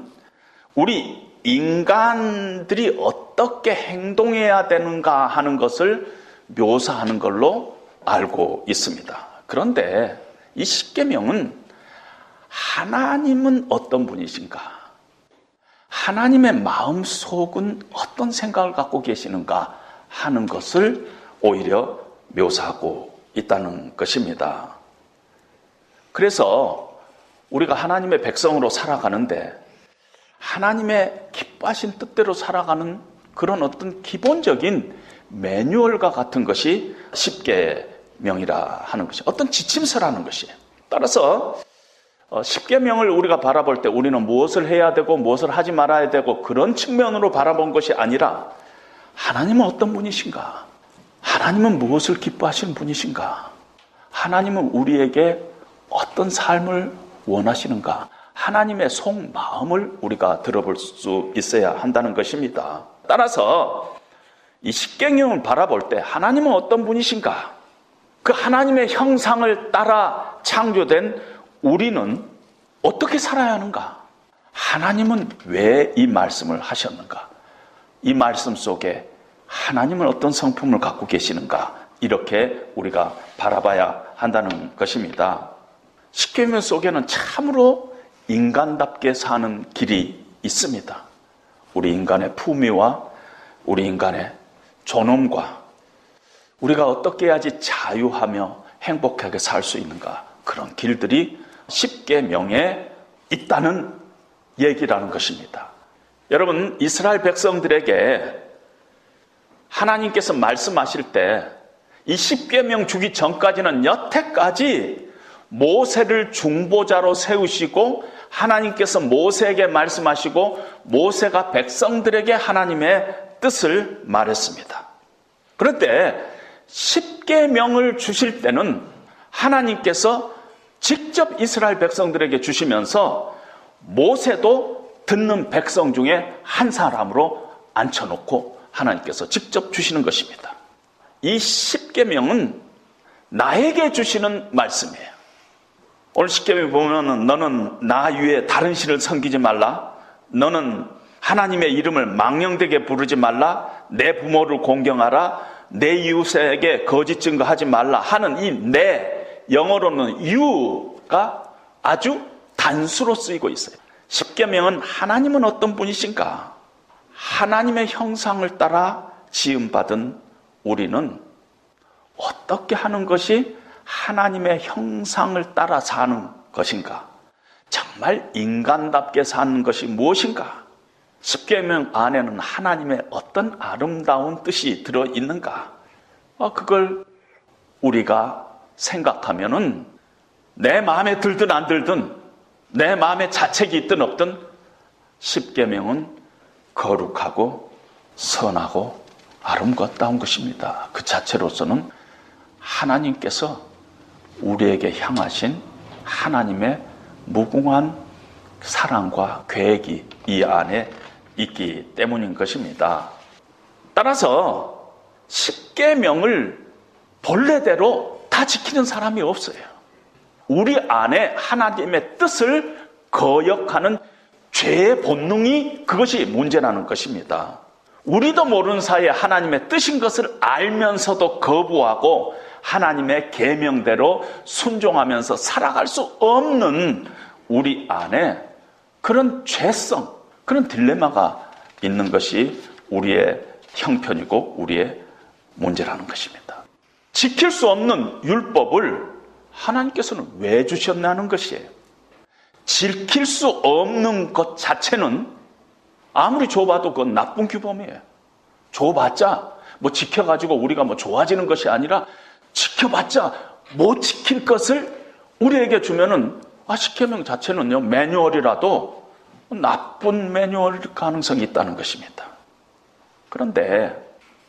우리 인간들이 어떻게 행동해야 되는가 하는 것을 묘사하는 걸로 알고 있습니다. 그런데 이 십계명은 하나님은 어떤 분이신가? 하나님의 마음 속은 어떤 생각을 갖고 계시는가 하는 것을 오히려 묘사하고 있다는 것입니다. 그래서 우리가 하나님의 백성으로 살아가는데 하나님의 기뻐하신 뜻대로 살아가는 그런 어떤 기본적인 매뉴얼과 같은 것이 십계 명이라 하는 것이 어떤 지침서라는 것이에요. 따라서 어, 십계명을 우리가 바라볼 때 우리는 무엇을 해야 되고 무엇을 하지 말아야 되고 그런 측면으로 바라본 것이 아니라 하나님은 어떤 분이신가? 하나님은 무엇을 기뻐하시는 분이신가? 하나님은 우리에게 어떤 삶을 원하시는가? 하나님의 속마음을 우리가 들어볼 수 있어야 한다는 것입니다. 따라서 이 십계명을 바라볼 때 하나님은 어떤 분이신가? 그 하나님의 형상을 따라 창조된 우리는 어떻게 살아야 하는가? 하나님은 왜 이 말씀을 하셨는가? 이 말씀 속에 하나님은 어떤 성품을 갖고 계시는가? 이렇게 우리가 바라봐야 한다는 것입니다. 십계명 속에는 참으로 인간답게 사는 길이 있습니다. 우리 인간의 품위와 우리 인간의 존엄과 우리가 어떻게 해야지 자유하며 행복하게 살 수 있는가 그런 길들이 쉽게 명에 있다는 얘기라는 것입니다. 여러분 이스라엘 백성들에게 하나님께서 말씀하실 때 이 십계명 주기 전까지는 여태까지 모세를 중보자로 세우시고 하나님께서 모세에게 말씀하시고 모세가 백성들에게 하나님의 뜻을 말했습니다. 그런데 십계명을 주실 때는 하나님께서 직접 이스라엘 백성들에게 주시면서 모세도 듣는 백성 중에 한 사람으로 앉혀놓고 하나님께서 직접 주시는 것입니다. 이 십계명은 나에게 주시는 말씀이에요. 오늘 십계명 보면은 너는 나 위에 다른 신을 섬기지 말라. 너는 하나님의 이름을 망령되게 부르지 말라. 내 부모를 공경하라. 내 이웃에게 거짓 증거하지 말라 하는 이 내 영어로는 you가 아주 단수로 쓰이고 있어요. 십계명은 하나님은 어떤 분이신가? 하나님의 형상을 따라 지음받은 우리는 어떻게 하는 것이 하나님의 형상을 따라 사는 것인가? 정말 인간답게 사는 것이 무엇인가? 십계명 안에는 하나님의 어떤 아름다운 뜻이 들어 있는가? 어, 그걸 우리가 생각하면은 내 마음에 들든 안 들든 내 마음에 자책이 있든 없든 십계명은 거룩하고 선하고 아름답다운 것입니다. 그 자체로서는 하나님께서 우리에게 향하신 하나님의 무궁한 사랑과 계획이 이 안에 있기 때문인 것입니다. 따라서 십계명을 본래대로 다 지키는 사람이 없어요. 우리 안에 하나님의 뜻을 거역하는 죄의 본능이 그것이 문제라는 것입니다. 우리도 모르는 사이에 하나님의 뜻인 것을 알면서도 거부하고 하나님의 계명대로 순종하면서 살아갈 수 없는 우리 안에 그런 죄성, 그런 딜레마가 있는 것이 우리의 형편이고 우리의 문제라는 것입니다. 지킬 수 없는 율법을 하나님께서는 왜 주셨나는 것이에요. 지킬 수 없는 것 자체는 아무리 줘봐도 그건 나쁜 규범이에요. 줘봤자 뭐 지켜가지고 우리가 뭐 좋아지는 것이 아니라 지켜봤자 못 지킬 것을 우리에게 주면은 아, 십계명 자체는요 매뉴얼이라도 나쁜 매뉴얼 가능성이 있다는 것입니다. 그런데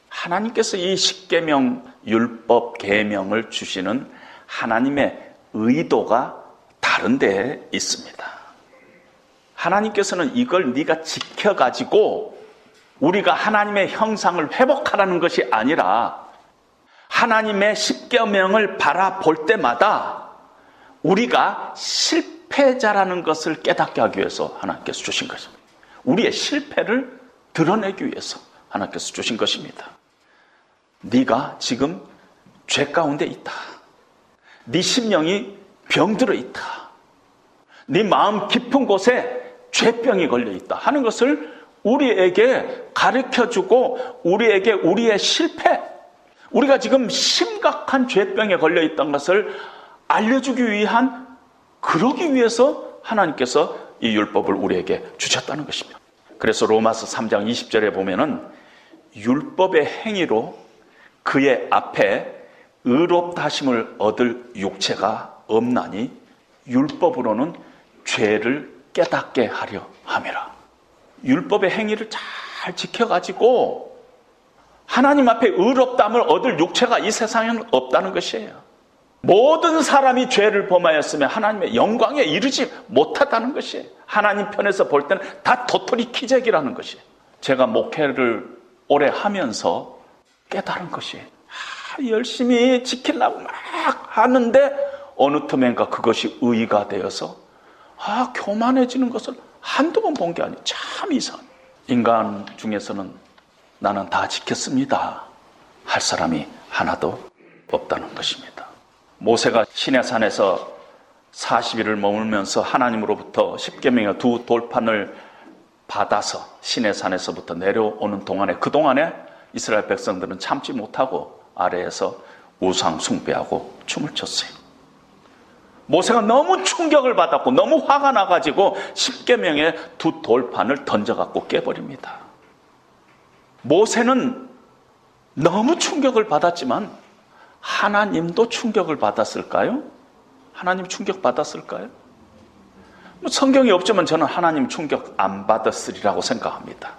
하나님께서 이 십계명 율법 계명을 주시는 하나님의 의도가 다른 데 있습니다. 하나님께서는 이걸 네가 지켜 가지고 우리가 하나님의 형상을 회복하라는 것이 아니라 하나님의 십계명을 바라볼 때마다 우리가 실패 자라는 것을 깨닫게 하기 위해서 하나님께서 주신 것입니다. 우리의 실패를 드러내기 위해서 하나님께서 주신 것입니다. 네가 지금 죄 가운데 있다. 네 심령이 병들어 있다. 네 마음 깊은 곳에 죄병이 걸려 있다 하는 것을 우리에게 가르쳐 주고 우리에게 우리의 실패, 우리가 지금 심각한 죄병에 걸려 있던 것을 알려주기 위한 그러기 위해서 하나님께서 이 율법을 우리에게 주셨다는 것입니다. 그래서 로마서 3장 20절에 보면은 율법의 행위로 그의 앞에 의롭다 하심을 얻을 육체가 없나니 율법으로는 죄를 깨닫게 하려 함이라. 율법의 행위를 잘 지켜가지고 하나님 앞에 의롭담을 얻을 육체가 이 세상에는 없다는 것이에요. 모든 사람이 죄를 범하였으면 하나님의 영광에 이르지 못하다는 것이에요. 하나님 편에서 볼 때는 다 도토리 키재기라는 것이에요. 제가 목회를 오래 하면서 깨달은 것이 아, 열심히 지키려고 막 하는데 어느 틈엔가 그것이 의가 되어서 아 교만해지는 것을 한두 번 본 게 아니에요. 참 이상. 인간 중에서는 나는 다 지켰습니다. 할 사람이 하나도 없다는 것입니다. 모세가 신의 산에서 40일을 머물면서 하나님으로부터 10계명의 두 돌판을 받아서 신의 산에서부터 내려오는 동안에 그 동안에 이스라엘 백성들은 참지 못하고 아래에서 우상 숭배하고 춤을 췄어요. 모세가 너무 충격을 받았고 너무 화가 나가지고 십계명의 두 돌판을 던져갖고 깨버립니다. 모세는 너무 충격을 받았지만 하나님도 충격을 받았을까요? 하나님 충격 받았을까요? 뭐 성경이 없지만 저는 하나님 충격 안 받았으리라고 생각합니다.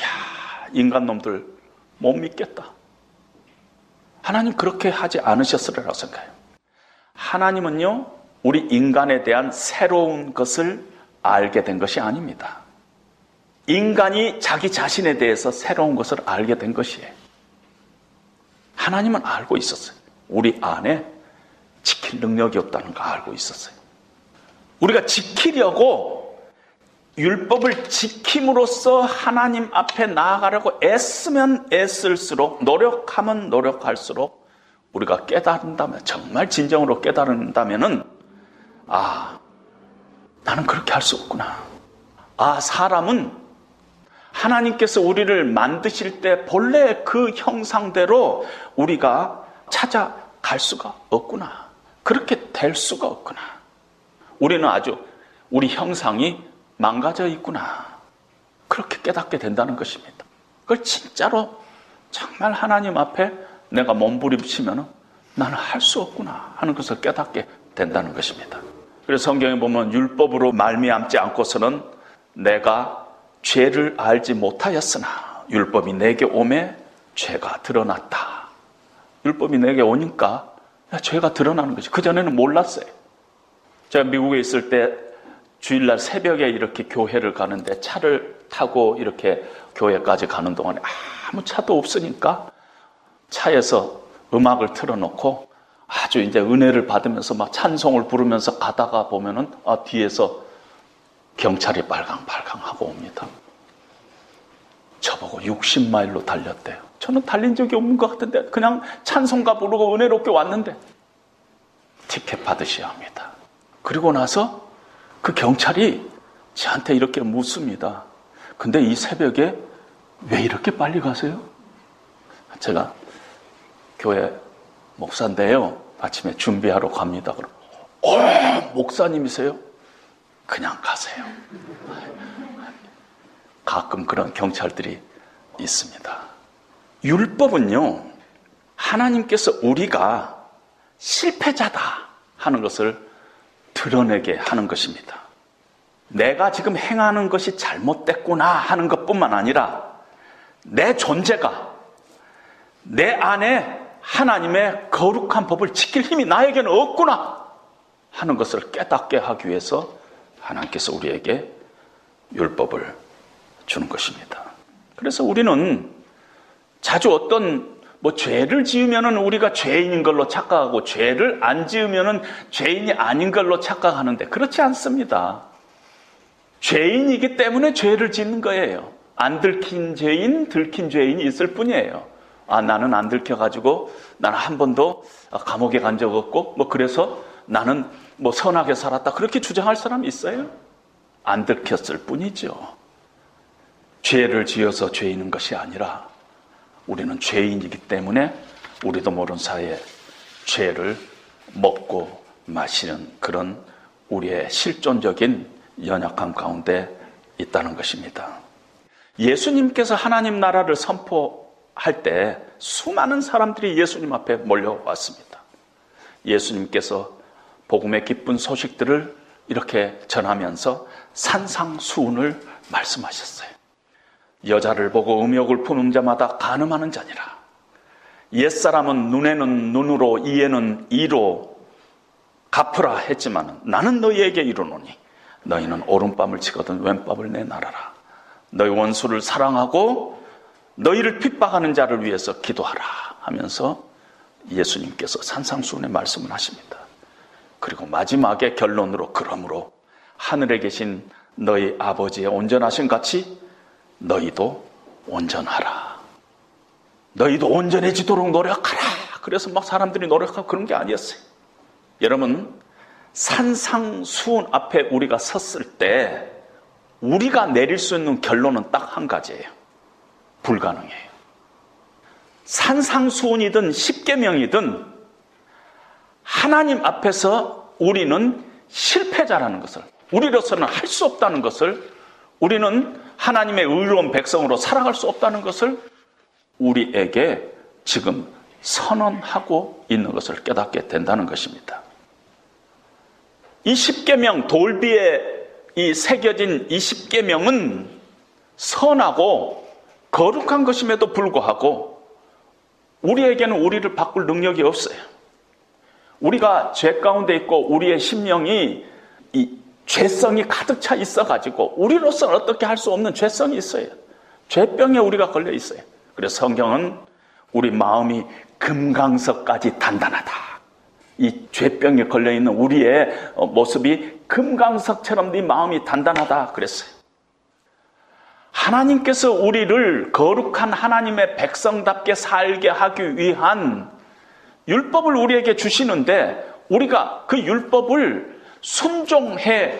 야, 인간 놈들 못 믿겠다. 하나님 그렇게 하지 않으셨으리라고 생각해요. 하나님은요, 우리 인간에 대한 새로운 것을 알게 된 것이 아닙니다. 인간이 자기 자신에 대해서 새로운 것을 알게 된 것이에요. 하나님은 알고 있었어요. 우리 안에 지킬 능력이 없다는 거 알고 있었어요. 우리가 지키려고 율법을 지킴으로써 하나님 앞에 나아가려고 애쓰면 애쓸수록 노력하면 노력할수록 우리가 깨달은다면 정말 진정으로 깨달은다면은 아 나는 그렇게 할 수 없구나. 아 사람은 하나님께서 우리를 만드실 때 본래 그 형상대로 우리가 찾아갈 수가 없구나. 그렇게 될 수가 없구나. 우리는 아주 우리 형상이 망가져 있구나. 그렇게 깨닫게 된다는 것입니다. 그걸 진짜로 정말 하나님 앞에 내가 몸부림치면 나는 할 수 없구나 하는 것을 깨닫게 된다는 것입니다. 그래서 성경에 보면 율법으로 말미암지 않고서는 내가 죄를 알지 못하였으나 율법이 내게 오매 죄가 드러났다. 율법이 내게 오니까 죄가 드러나는 거지. 그전에는 몰랐어요. 제가 미국에 있을 때 주일날 새벽에 이렇게 교회를 가는데 차를 타고 이렇게 교회까지 가는 동안에 아무 차도 없으니까 차에서 음악을 틀어놓고 아주 이제 은혜를 받으면서 막 찬송을 부르면서 가다가 보면은 아, 뒤에서 경찰이 빨강빨강 하고 옵니다. 저보고 60마일로 달렸대요. 저는 달린 적이 없는 것 같은데 그냥 찬송가 부르고 은혜롭게 왔는데 티켓 받으셔야 합니다. 그리고 나서 그 경찰이 저한테 이렇게 묻습니다. 근데 이 새벽에 왜 이렇게 빨리 가세요? 제가 교회 목사인데요. 아침에 준비하러 갑니다. 그럼, 어, 목사님이세요? 그냥 가세요. 가끔 그런 경찰들이 있습니다. 율법은요, 하나님께서 우리가 실패자다 하는 것을 드러내게 하는 것입니다. 내가 지금 행하는 것이 잘못됐구나 하는 것 뿐만 아니라 내 존재가 내 안에 하나님의 거룩한 법을 지킬 힘이 나에게는 없구나 하는 것을 깨닫게 하기 위해서 하나님께서 우리에게 율법을 주는 것입니다. 그래서 우리는 자주 어떤 뭐 죄를 지으면은 우리가 죄인인 걸로 착각하고 죄를 안 지으면은 죄인이 아닌 걸로 착각하는데 그렇지 않습니다. 죄인이기 때문에 죄를 짓는 거예요. 안 들킨 죄인, 들킨 죄인이 있을 뿐이에요. 아, 나는 안 들켜가지고 나는 한 번도 감옥에 간 적 없고 뭐 그래서 나는 뭐 선하게 살았다. 그렇게 주장할 사람이 있어요? 안 들켰을 뿐이죠. 죄를 지어서 죄인인 것이 아니라 우리는 죄인이기 때문에 우리도 모르는 사이에 죄를 먹고 마시는 그런 우리의 실존적인 연약함 가운데 있다는 것입니다. 예수님께서 하나님 나라를 선포할 때 수많은 사람들이 예수님 앞에 몰려왔습니다. 예수님께서 복음의 기쁜 소식들을 이렇게 전하면서 산상수훈을 말씀하셨어요. 여자를 보고 음욕을 품은 자마다 간음하는 자니라. 옛사람은 눈에는 눈으로 이에는 이로 갚으라 했지만 나는 너희에게 이르노니 너희는 오른밤을 치거든 왼밤을 내놔라라. 너희 원수를 사랑하고 너희를 핍박하는 자를 위해서 기도하라 하면서 예수님께서 산상수훈의 말씀을 하십니다. 그리고 마지막에 결론으로 그러므로 하늘에 계신 너희 아버지의 온전하신 같이 너희도 온전하라. 너희도 온전해지도록 노력하라. 그래서 막 사람들이 노력하고 그런 게 아니었어요. 여러분, 산상수훈 앞에 우리가 섰을 때 우리가 내릴 수 있는 결론은 딱 한 가지예요. 불가능해요. 산상수훈이든 십계명이든 하나님 앞에서 우리는 실패자라는 것을 우리로서는 할 수 없다는 것을 우리는 하나님의 의로운 백성으로 살아갈 수 없다는 것을 우리에게 지금 선언하고 있는 것을 깨닫게 된다는 것입니다. 이 십계명 돌비에 이 새겨진 이 십계명은 선하고 거룩한 것임에도 불구하고 우리에게는 우리를 바꿀 능력이 없어요. 우리가 죄 가운데 있고 우리의 심령이 이 죄성이 가득 차 있어가지고 우리로서는 어떻게 할 수 없는 죄성이 있어요. 죄병에 우리가 걸려 있어요. 그래서 성경은 우리 마음이 금강석까지 단단하다. 이 죄병에 걸려 있는 우리의 모습이 금강석처럼 네 마음이 단단하다 그랬어요. 하나님께서 우리를 거룩한 하나님의 백성답게 살게 하기 위한 율법을 우리에게 주시는데 우리가 그 율법을 순종해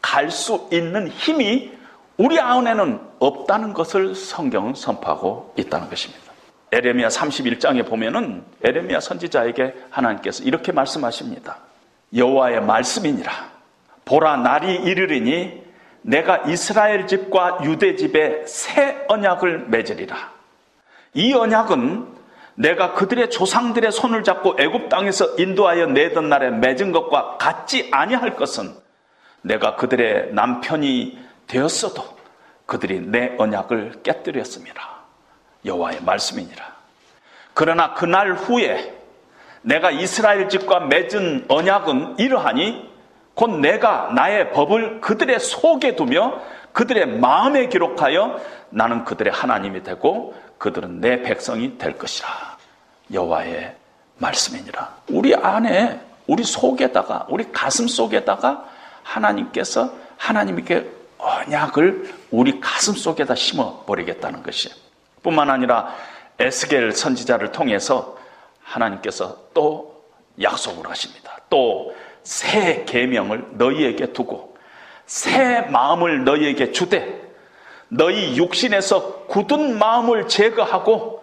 갈 수 있는 힘이 우리 안에는 없다는 것을 성경은 선포하고 있다는 것입니다. 에레미야 31장에 보면은 에레미야 선지자에게 하나님께서 이렇게 말씀하십니다. 여호와의 말씀이니라. 보라 날이 이르리니 내가 이스라엘 집과 유대 집에 새 언약을 맺으리라. 이 언약은 내가 그들의 조상들의 손을 잡고 애굽 땅에서 인도하여 내던 날에 맺은 것과 같지 아니할 것은 내가 그들의 남편이 되었어도 그들이 내 언약을 깨뜨렸습니다. 여호와의 말씀이니라. 그러나 그날 후에 내가 이스라엘 집과 맺은 언약은 이러하니 곧 내가 나의 법을 그들의 속에 두며 그들의 마음에 기록하여 나는 그들의 하나님이 되고 그들은 내 백성이 될 것이라. 여호와의 말씀이니라. 우리 안에 우리 속에다가 우리 가슴 속에다가 하나님께서 하나님께 언약을 우리 가슴 속에다 심어 버리겠다는 것이에요. 뿐만 아니라 에스겔 선지자를 통해서 하나님께서 또 약속을 하십니다. 또 새 계명을 너희에게 두고 새 마음을 너희에게 주되 너희 육신에서 굳은 마음을 제거하고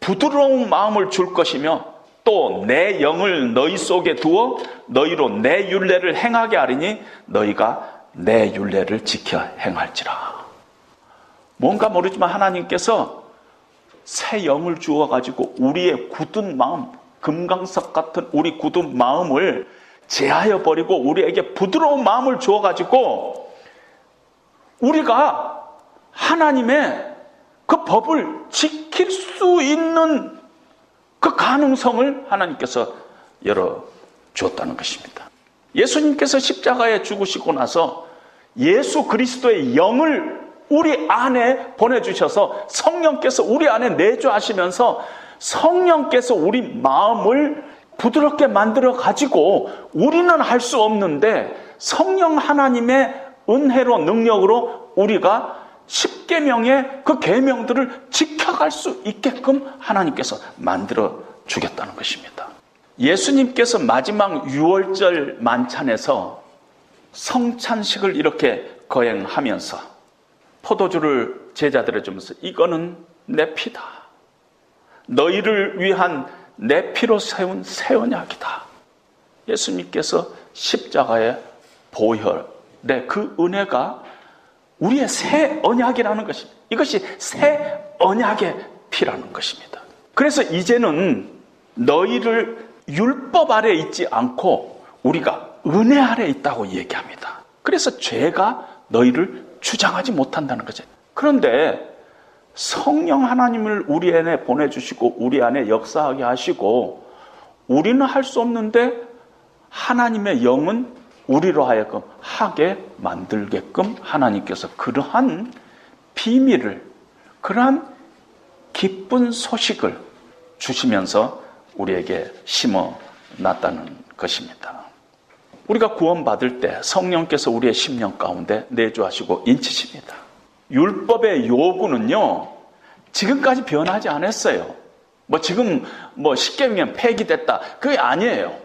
부드러운 마음을 줄 것이며 또 내 영을 너희 속에 두어 너희로 내 윤례를 행하게 하리니 너희가 내 윤례를 지켜 행할지라. 뭔가 모르지만 하나님께서 새 영을 주어 가지고 우리의 굳은 마음, 금강석 같은 우리 굳은 마음을 제하여 버리고 우리에게 부드러운 마음을 주어 가지고 우리가 하나님의 그 법을 지킬 수 있는 그 가능성을 하나님께서 열어 주었다는 것입니다. 예수님께서 십자가에 죽으시고 나서 예수 그리스도의 영을 우리 안에 보내주셔서 성령께서 우리 안에 내주하시면서 성령께서 우리 마음을 부드럽게 만들어 가지고 우리는 할 수 없는데 성령 하나님의 은혜로 능력으로 우리가 십계명의 그 계명들을 지켜갈 수 있게끔 하나님께서 만들어 주겠다는 것입니다. 예수님께서 마지막 6월절 만찬에서 성찬식을 이렇게 거행하면서 포도주를 제자들에 주면서 이거는 내 피다. 너희를 위한 내 피로 세운 새 언약이다. 예수님께서 십자가의 보혈의 그 은혜가 우리의 새 언약이라는 것입니다. 이것이 새 언약의 피라는 것입니다. 그래서 이제는 너희를 율법 아래 있지 않고 우리가 은혜 아래 있다고 얘기합니다. 그래서 죄가 너희를 주장하지 못한다는 거죠. 그런데 성령 하나님을 우리 안에 보내주시고 우리 안에 역사하게 하시고 우리는 할 수 없는데 하나님의 영은 우리로 하여금 하게 만들게끔 하나님께서 그러한 비밀을 그러한 기쁜 소식을 주시면서 우리에게 심어 놨다는 것입니다. 우리가 구원받을 때 성령께서 우리의 심령 가운데 내주하시고 인치십니다. 율법의 요구는요, 지금까지 변하지 않았어요. 뭐 지금 뭐 십계명 폐기됐다. 그게 아니에요.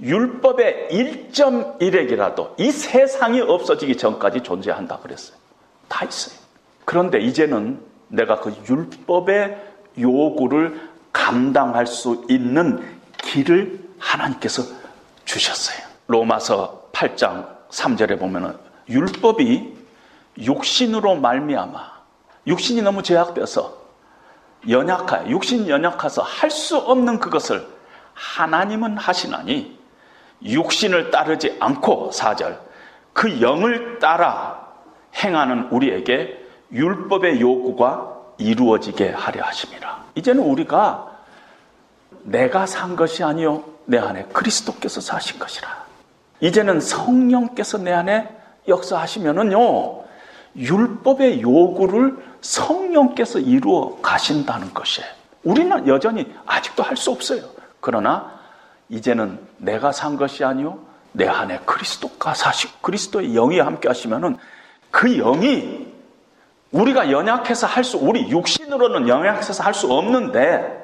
율법의 1.1액이라도 이 세상이 없어지기 전까지 존재한다 그랬어요. 다 있어요. 그런데 이제는 내가 그 율법의 요구를 감당할 수 있는 길을 하나님께서 주셨어요. 로마서 8장 3절에 보면은 율법이 육신으로 말미암아 육신이 너무 제약돼서 연약하, 육신 연약해서 할 수 없는 그것을 하나님은 하시나니 육신을 따르지 않고 사절 그 영을 따라 행하는 우리에게 율법의 요구가 이루어지게 하려 하심이라. 이제는 우리가 내가 산 것이 아니요 내 안에 그리스도께서 사신 것이라. 이제는 성령께서 내 안에 역사하시면은요 율법의 요구를 성령께서 이루어 가신다는 것이에요. 우리는 여전히 아직도 할 수 없어요. 그러나 이제는 내가 산 것이 아니요 내 안에 그리스도가 사시고 그리스도의 영이 함께 하시면은 그 영이 우리가 연약해서 할 수, 우리 육신으로는 연약해서 할 수 없는데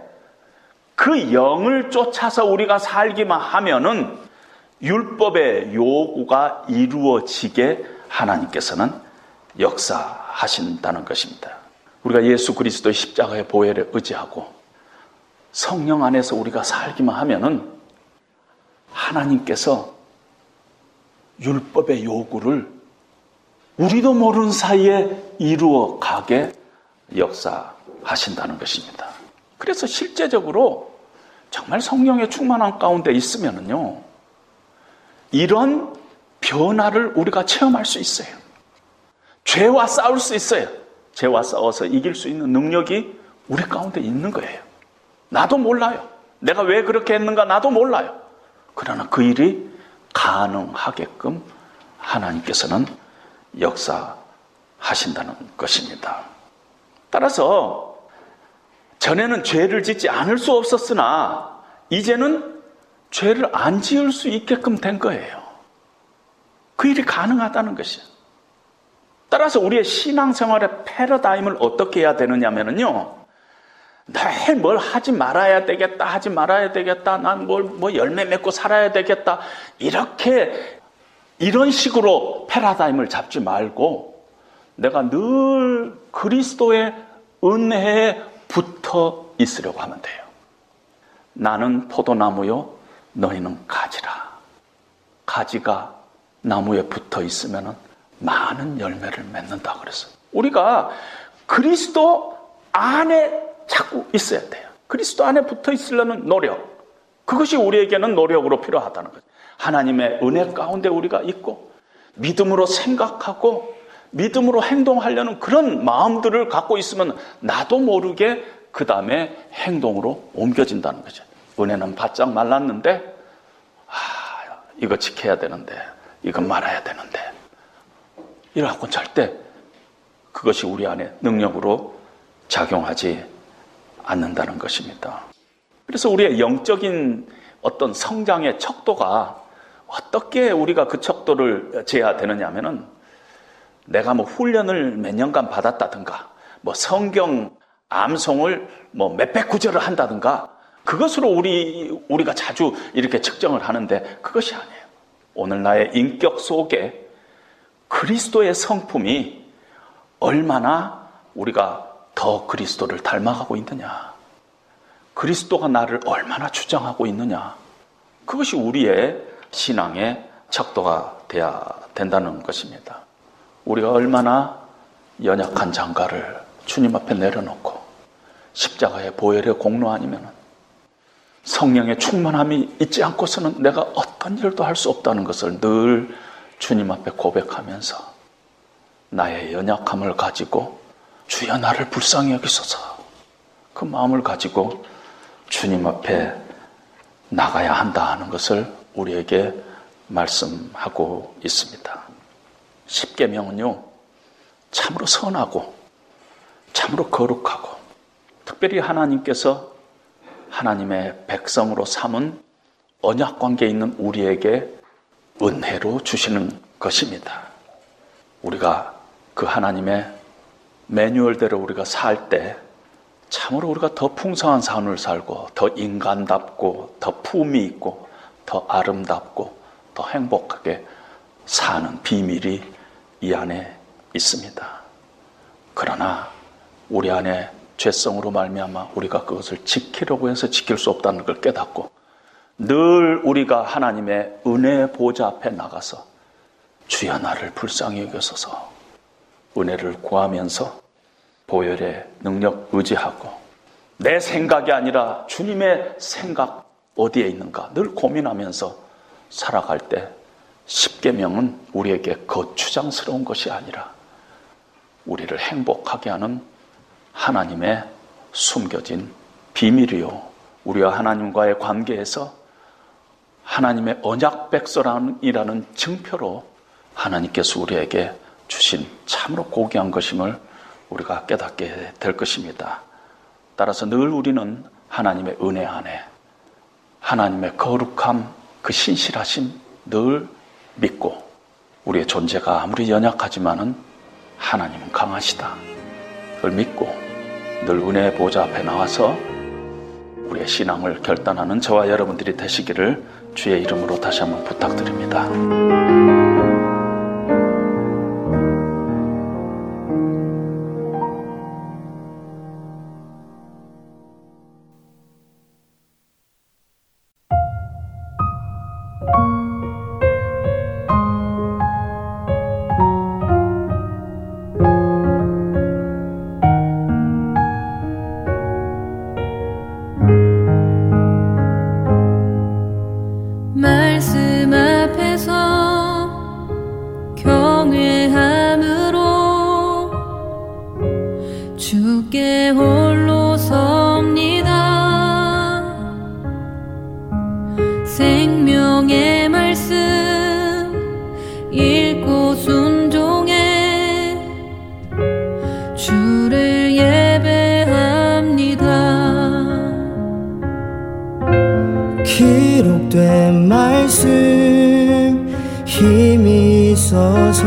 그 영을 쫓아서 우리가 살기만 하면은 율법의 요구가 이루어지게 하나님께서는 역사하신다는 것입니다. 우리가 예수 그리스도의 십자가의 보혈에 의지하고 성령 안에서 우리가 살기만 하면은 하나님께서 율법의 요구를 우리도 모르는 사이에 이루어 가게 역사하신다는 것입니다. 그래서 실제적으로 정말 성령의 충만한 가운데 있으면요. 이런 변화를 우리가 체험할 수 있어요. 죄와 싸울 수 있어요. 죄와 싸워서 이길 수 있는 능력이 우리 가운데 있는 거예요. 나도 몰라요. 내가 왜 그렇게 했는가 나도 몰라요. 그러나 그 일이 가능하게끔 하나님께서는 역사하신다는 것입니다. 따라서 전에는 죄를 짓지 않을 수 없었으나 이제는 죄를 안 지을 수 있게끔 된 거예요. 그 일이 가능하다는 것이에요. 따라서 우리의 신앙생활의 패러다임을 어떻게 해야 되느냐면요. 늘 뭘 하지 말아야 되겠다, 하지 말아야 되겠다, 난 뭘, 뭐 열매 맺고 살아야 되겠다. 이렇게, 이런 식으로 패러다임을 잡지 말고, 내가 늘 그리스도의 은혜에 붙어 있으려고 하면 돼요. 나는 포도나무요, 너희는 가지라. 가지가 나무에 붙어 있으면 많은 열매를 맺는다 그랬어요. 우리가 그리스도 안에 자꾸 있어야 돼요. 그리스도 안에 붙어 있으려는 노력. 그것이 우리에게는 노력으로 필요하다는 거죠. 하나님의 은혜 가운데 우리가 있고 믿음으로 생각하고 믿음으로 행동하려는 그런 마음들을 갖고 있으면 나도 모르게 그 다음에 행동으로 옮겨진다는 거죠. 은혜는 바짝 말랐는데, 아, 이거 지켜야 되는데, 이건 말아야 되는데. 이러고 절대 그것이 우리 안에 능력으로 작용하지 않는다는 것입니다. 그래서 우리의 영적인 어떤 성장의 척도가 어떻게 우리가 그 척도를 재야 되느냐 하면은 내가 뭐 훈련을 몇 년간 받았다든가 뭐 성경 암송을 뭐 몇백 구절을 한다든가 그것으로 우리 우리가 자주 이렇게 측정을 하는데 그것이 아니에요. 오늘 나의 인격 속에 그리스도의 성품이 얼마나 우리가 더 그리스도를 닮아가고 있느냐. 그리스도가 나를 얼마나 주장하고 있느냐. 그것이 우리의 신앙의 척도가 돼야 된다는 것입니다. 우리가 얼마나 연약한 장가를 주님 앞에 내려놓고 십자가의 보혈의 공로 아니면 성령의 충만함이 있지 않고서는 내가 어떤 일도 할 수 없다는 것을 늘 주님 앞에 고백하면서 나의 연약함을 가지고 주여 나를 불쌍히 여기소서 그 마음을 가지고 주님 앞에 나가야 한다 하는 것을 우리에게 말씀하고 있습니다. 십계명은요 참으로 선하고 참으로 거룩하고 특별히 하나님께서 하나님의 백성으로 삼은 언약 관계에 있는 우리에게 은혜로 주시는 것입니다. 우리가 그 하나님의 매뉴얼대로 우리가 살 때 참으로 우리가 더 풍성한 삶을 살고 더 인간답고 더 품이 있고 더 아름답고 더 행복하게 사는 비밀이 이 안에 있습니다. 그러나 우리 안에 죄성으로 말미암아 우리가 그것을 지키려고 해서 지킬 수 없다는 걸 깨닫고 늘 우리가 하나님의 은혜 보좌 앞에 나가서 주여 나를 불쌍히 여겨서서 은혜를 구하면서 보혈의 능력 의지하고 내 생각이 아니라 주님의 생각 어디에 있는가 늘 고민하면서 살아갈 때 십계명은 우리에게 거추장스러운 것이 아니라 우리를 행복하게 하는 하나님의 숨겨진 비밀이요. 우리와 하나님과의 관계에서 하나님의 언약 백서란이라는 증표로 하나님께서 우리에게 주신 참으로 고귀한 것임을 우리가 깨닫게 될 것입니다. 따라서 늘 우리는 하나님의 은혜 안에 하나님의 거룩함, 그 신실하심 늘 믿고 우리의 존재가 아무리 연약하지만은 하나님은 강하시다. 그걸 믿고 늘 은혜의 보좌 앞에 나와서 우리의 신앙을 결단하는 저와 여러분들이 되시기를 주의 이름으로 다시 한번 부탁드립니다. 기록된 말씀 힘이 있어서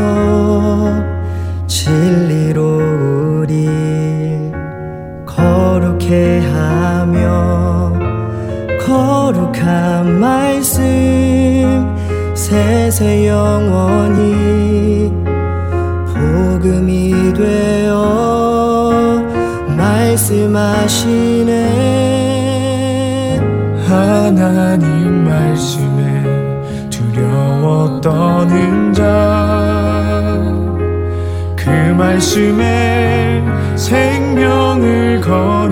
진리로 우리 거룩해 하며 거룩한 말씀 세세 영원히 복음이 되어 말씀하시 말씀에 생명을 걸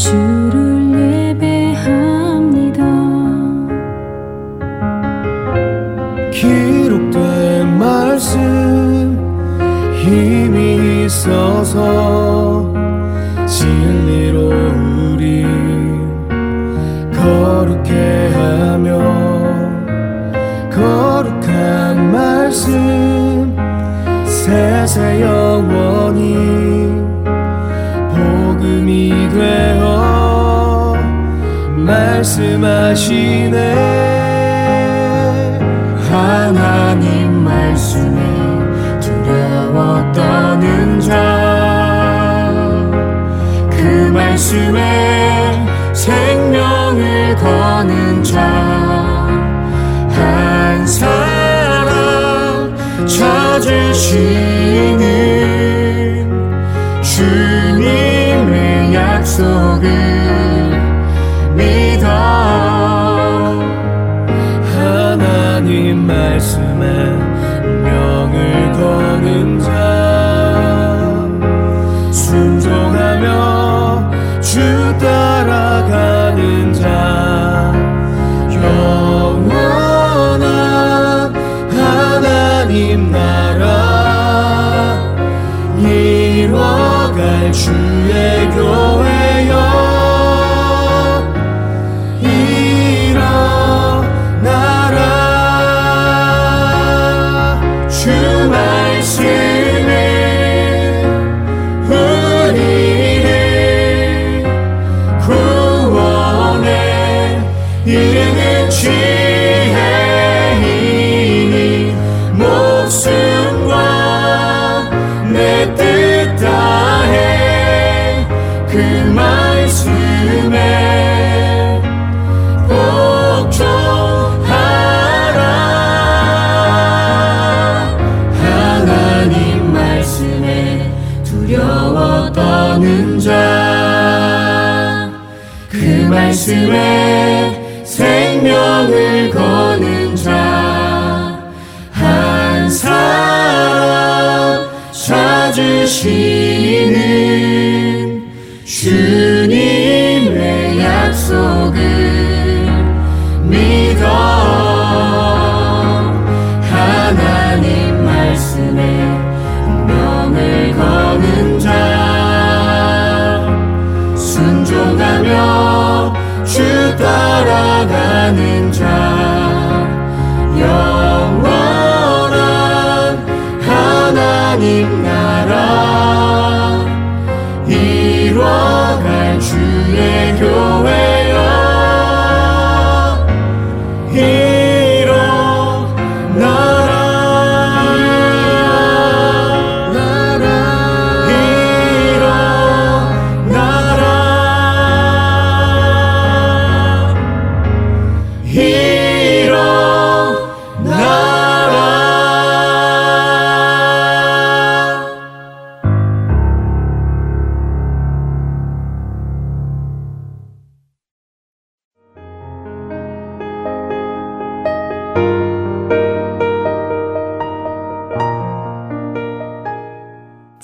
주름 말씀에 생명을 거